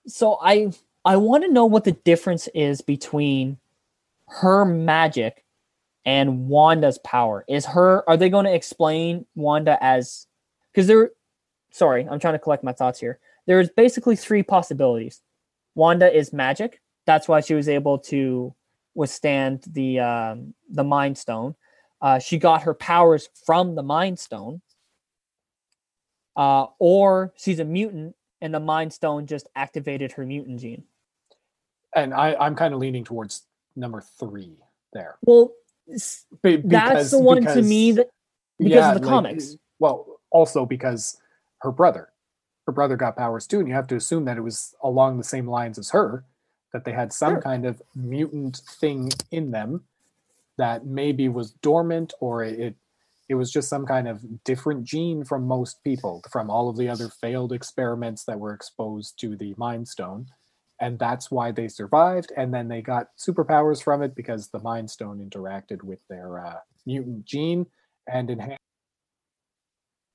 so i i want to know what the difference is between her magic and wanda's power is her are they going to explain wanda as because there sorry i'm trying to collect my thoughts here there's basically three possibilities wanda is magic. That's why she was able to withstand the um the mind stone. Uh she got her powers from the mind stone. Uh or she's a mutant and the mind stone just activated her mutant gene. And I, I'm kind of leaning towards number three there. well Be- that's the one to me that because yeah, of the like, comics. Well, also because her brother, her brother got powers too, and you have to assume that it was along the same lines as her, that they had some Sure. kind of mutant thing in them that maybe was dormant or it it was just some kind of different gene from most people from all of the other failed experiments that were exposed to the mind stone and that's why they survived and then they got superpowers from it because the mind stone interacted with their uh, mutant gene and enhanced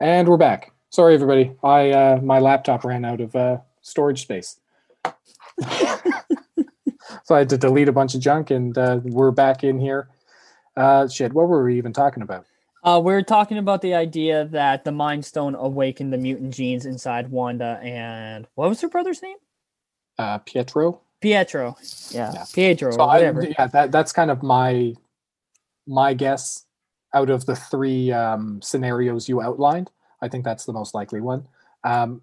and we're back sorry everybody. I uh, my laptop ran out of uh, storage space. So i had to delete a bunch of junk and uh, we're back in here. Uh, shit what were we even talking about? Uh we're talking about the idea that the mind stone awakened the mutant genes inside wanda and what was her brother's name? Uh, pietro? Pietro. Yeah, Yeah. pietro so or I, yeah that, that's kind of my my guess out of the three um, scenarios you outlined i think that's the most likely one. Um,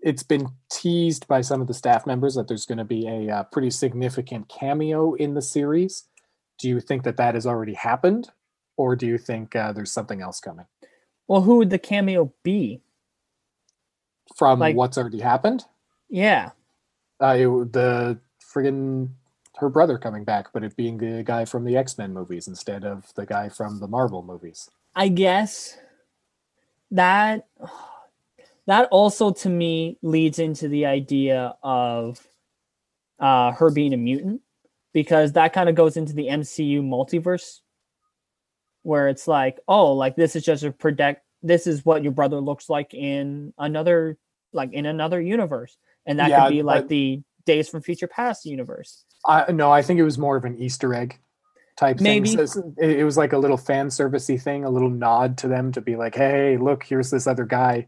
it's been teased by some of the staff members that there's going to be a uh, pretty significant cameo in the series. Do you think that that has already happened or do you think uh, there's something else coming? Well who would the cameo be? From Like- what's already happened? Yeah. Uh, it, the friggin' her brother coming back, but it being the guy from the X Men movies instead of the guy from the Marvel movies. I guess that that also to me leads into the idea of uh her being a mutant because that kind of goes into the MCU multiverse where it's like, oh, like this is just a predict this is what your brother looks like in another like in another universe. And that Yeah, could be like the Days from Future Past universe. I no, I think it was more of an Easter egg type Maybe. thing. So it, was like a little fan servicey thing, a little nod to them to be like, "Hey, look, here's this other guy."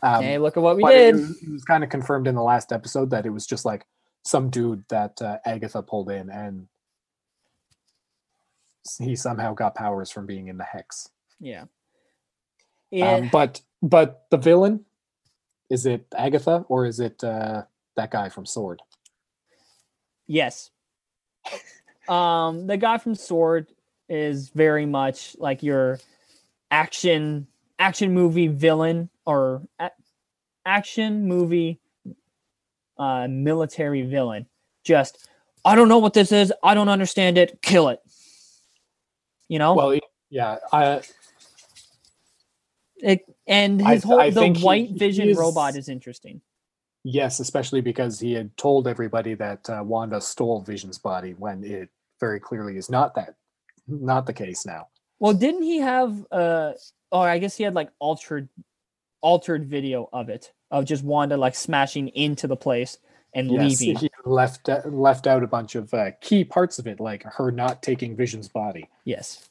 Um, hey, look at what we did. It was, was kind of confirmed in the last episode that it was just like some dude that uh, Agatha pulled in, and he somehow got powers from being in the hex. yeah. Um, Yeah. but but the villain is it Agatha or is it uh, that guy from Sword? Yes. Um, the guy from Sword is very much like your action action movie villain or a- action movie uh military villain. Just I don't know what this is. I don't understand it. Kill it. You know? Well, yeah, I it, and I- his whole I the white he vision is- robot is interesting. Yes, especially because he had told everybody that uh, Wanda stole Vision's body when it very clearly is not that not the case now. Well, didn't he have uh or I guess he had like altered altered video of it of just Wanda like smashing into the place and Yes, leaving. he left uh, left out a bunch of uh, key parts of it, like her not taking Vision's body. yes.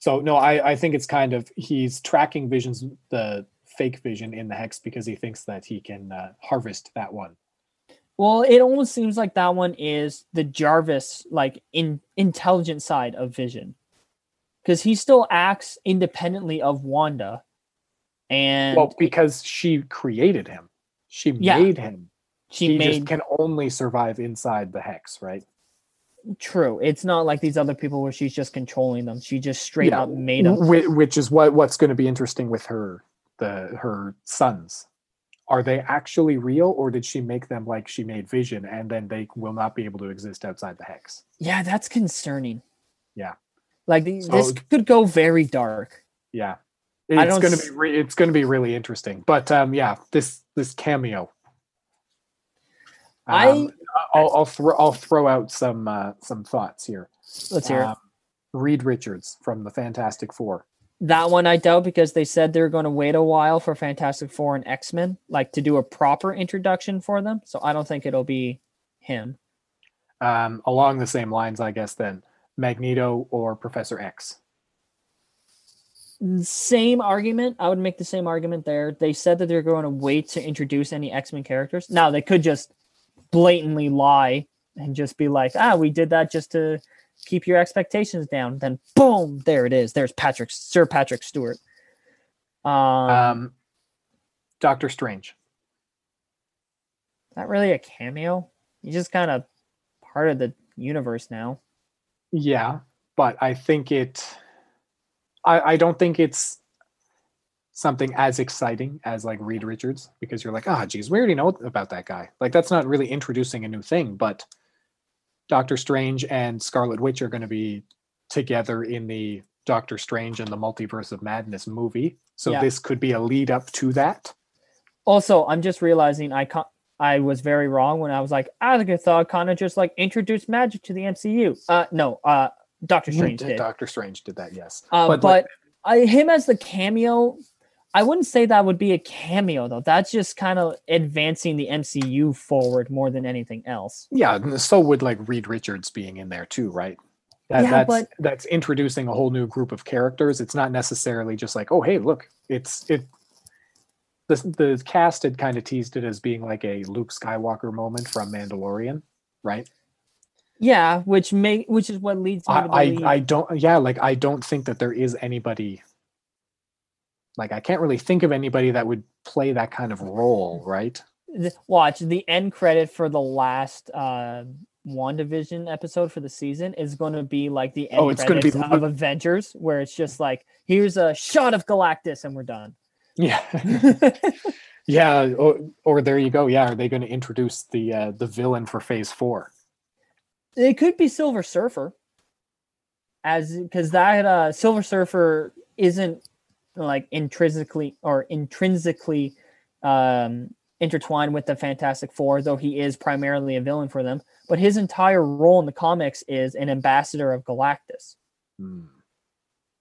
So no, I, I think it's kind of he's tracking Vision's the fake Vision in the hex because he thinks that he can uh, harvest that one. Well, it almost seems like that one is the Jarvis like in intelligent side of Vision. Cuz he still acts independently of Wanda. And well, because she created him. She Yeah. made him. she he made just can only survive inside the hex, right? true. It's not like these other people where she's just controlling them. She just straight Yeah, up made them. Which is what what's going to be interesting with her the her sons are they actually real or did she make them like she made vision and then they will not be able to exist outside the hex Yeah, that's concerning. Yeah. Like the, this could go very dark. yeah I it's going to be re- it's going to be really interesting but um yeah this this cameo I- Um, I'll, I'll throw I'll throw out some uh, some thoughts here. Let's hear it. Um, Reed Richards from the Fantastic Four. That one I doubt because they said they're going to wait a while for Fantastic Four and X Men, like to do a proper introduction for them. So I don't think it'll be him. Um, along the same lines, I guess. Then Magneto or Professor X. Same argument. I would make the same argument there. They said that they're going to wait to introduce any X Men characters. Now they could just blatantly lie and just be like, "Ah, we did that just to keep your expectations down." Then boom, there it is. There's Patrick Sir Patrick Stewart. Um, Um, Doctor Strange. not really a cameo. He's just kind of part of the universe now. Yeah, but I think it. I I don't think it's something as exciting as like Reed Richards because you're like, ah, geez, we already know about that guy. Like that's not really introducing a new thing, but Doctor Strange and Scarlet Witch are going to be together in the Doctor Strange and the Multiverse of Madness movie. So Yeah. this could be a lead up to that. Also, I'm just realizing I ca- I was very wrong when I was like, I think I thought kind of just like introduced magic to the MCU. Uh, no, uh, Doctor Strange did. Doctor Strange did that, yes. Uh, but like, I, him as the cameo, I wouldn't say that would be a cameo though. That's just kind of advancing the MCU forward more than anything else. yeah, so would like Reed Richards being in there too, right? That, Yeah, that's but- that's introducing a whole new group of characters. It's not necessarily just like, oh, hey, look, it's it. The the cast had kind of teased it as being like a Luke Skywalker moment from Mandalorian, right? Yeah, which may which is what leads me to I, believe. I I don't yeah, like I don't think that there is anybody. Like I can't really think of anybody that would play that kind of role, right? watch the end credit for the last uh WandaVision episode for the season is going to be like the end Oh, it's gonna be of Avengers, where it's just like here's a shot of Galactus and we're done. Yeah. Yeah, or, or there you go. Yeah, are they going to introduce the uh, the villain for Phase Four? it could be Silver Surfer, as because that uh, Silver Surfer isn't like intrinsically or intrinsically um, intertwined with the Fantastic Four, though he is primarily a villain for them. But his entire role in the comics is an ambassador of Galactus. Hmm.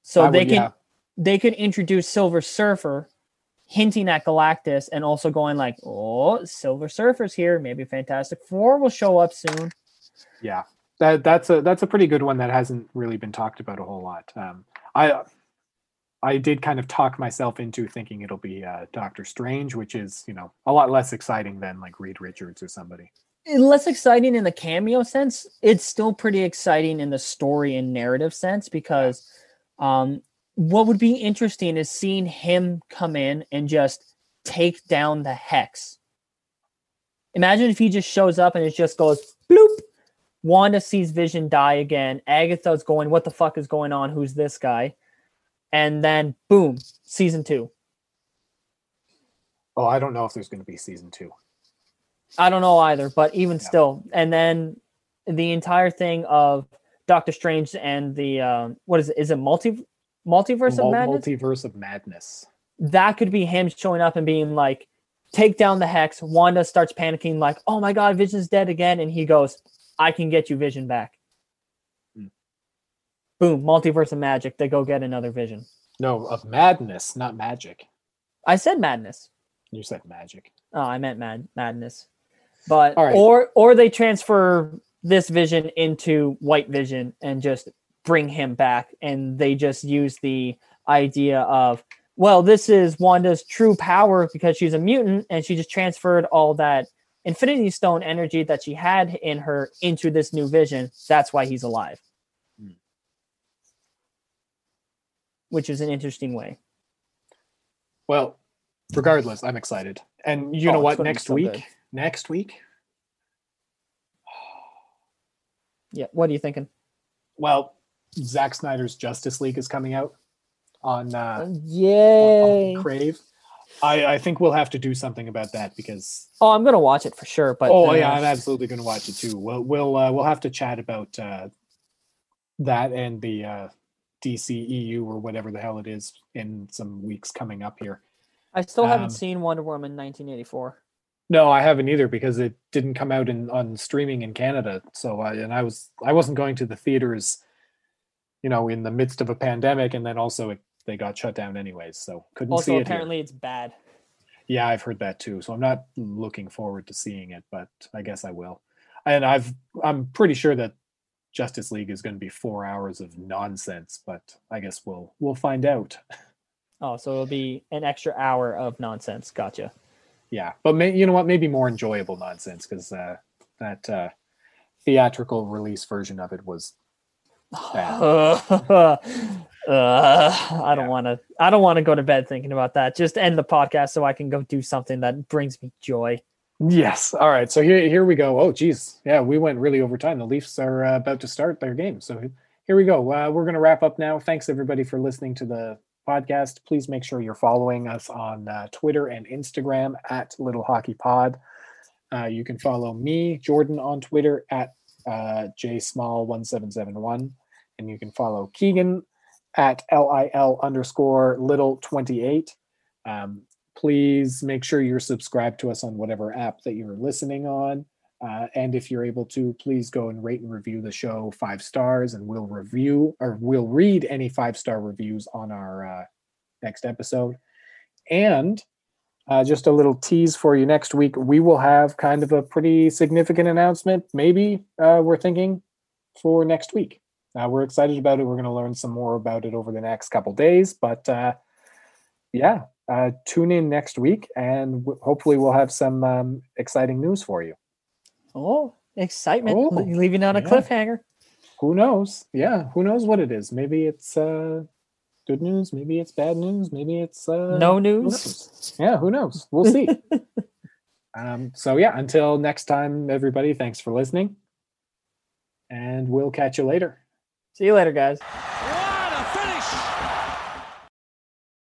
So I they would- can yeah. they could introduce Silver Surfer, hinting at Galactus, and also going like, "Oh, Silver Surfer's here. Maybe Fantastic Four will show up soon." Yeah, that that's a that's a pretty good one that hasn't really been talked about a whole lot. Um, I I did kind of talk myself into thinking it'll be uh, Doctor Strange, which is you know a lot less exciting than like Reed Richards or somebody. less exciting in the cameo sense. It's still pretty exciting in the story and narrative sense because um what would be interesting is seeing him come in and just take down the hex. Imagine if he just shows up and it just goes bloop wanda sees vision die again agatha's going what the fuck is going on? Who's this guy and then boom season two Oh, I don't know if there's going to be season two. I don't know either, but even Yeah. still, and then the entire thing of Doctor Strange and the um, what is it? Is it multi multiverse Mul- of madness? Multiverse of Madness. that could be him showing up and being like, "Take down the hex." Wanda starts panicking, like, "Oh my God, Vision's dead again," and he goes, "I can get you Vision back." Boom! Multiverse of magic. They go get another Vision. No, of Madness, not magic. I said madness. You said magic. Oh, I meant mad madness. But right. or or they transfer this vision into white vision and just bring him back and they just use the idea of well this is Wanda's true power because she's a mutant and she just transferred all that Infinity Stone energy that she had in her into this new vision. That's why he's alive. Which is an interesting way. Well, regardless, I'm excited. And you Oh, know what? Next so week, good. next week, Yeah. What are you thinking? well, Zack Snyder's Justice League is coming out on uh, on- Yay! on Crave. I, I think we'll have to do something about that because Oh, I'm gonna watch it for sure. But oh uh, yeah, I'm absolutely going to watch it too. We'll we'll uh, we'll have to chat about uh, that and the uh, DC EU or whatever the hell it is in some weeks coming up here. I still haven't um, seen Wonder Woman 1984. No, I haven't either because it didn't come out in on streaming in Canada. So I and I was I wasn't going to the theaters, you know, in the midst of a pandemic, and then also it, they got shut down anyways. So couldn't see Also, it. here. apparently, it's bad. Yeah, I've heard that too. So I'm not looking forward to seeing it, but I guess I will. And I've I'm pretty sure that Justice League is going to be four hours of nonsense, but I guess we'll we'll find out. Oh, so it'll be an extra hour of nonsense. Gotcha. Yeah, but may, you know what? Maybe more enjoyable nonsense because uh, that uh, theatrical release version of it was bad. Uh, I don't Yeah. want to. I don't want to go to bed thinking about that. Just end the podcast so I can go do something that brings me joy. Yes. All right. So here, here we go. Oh, geez. Yeah, we went really over time. The Leafs are uh, about to start their game. So here we go. Uh, we're going to wrap up now. Thanks everybody for listening to the podcast. Please make sure you're following us on uh, Twitter and Instagram at Little Hockey Pod. Uh, you can follow me, Jordan, on Twitter at uh, jsmall1771, and you can follow Keegan at lil underscore little 28. Um, please make sure you're subscribed to us on whatever app that you're listening on. Uh, and if you're able to, please go and rate and review the show five stars, and we'll review or we'll read any five star reviews on our uh, next episode. And uh, just a little tease for you next week, we will have kind of a pretty significant announcement. Maybe uh, we're thinking for next week. Uh, we're excited about it. We're going to learn some more about it over the next couple days, but uh, yeah, uh, tune in next week, and w- hopefully we'll have some um, exciting news for you. Oh, excitement! Oh, Le- leaving on a yeah. cliffhanger. Who knows? Yeah, who knows what it is? Maybe it's uh, good news. Maybe it's bad news. Maybe it's uh, no who news. knows? Yeah, who knows? We'll see. um, so yeah, until next time, everybody. Thanks for listening, and we'll catch you later. See you later, guys.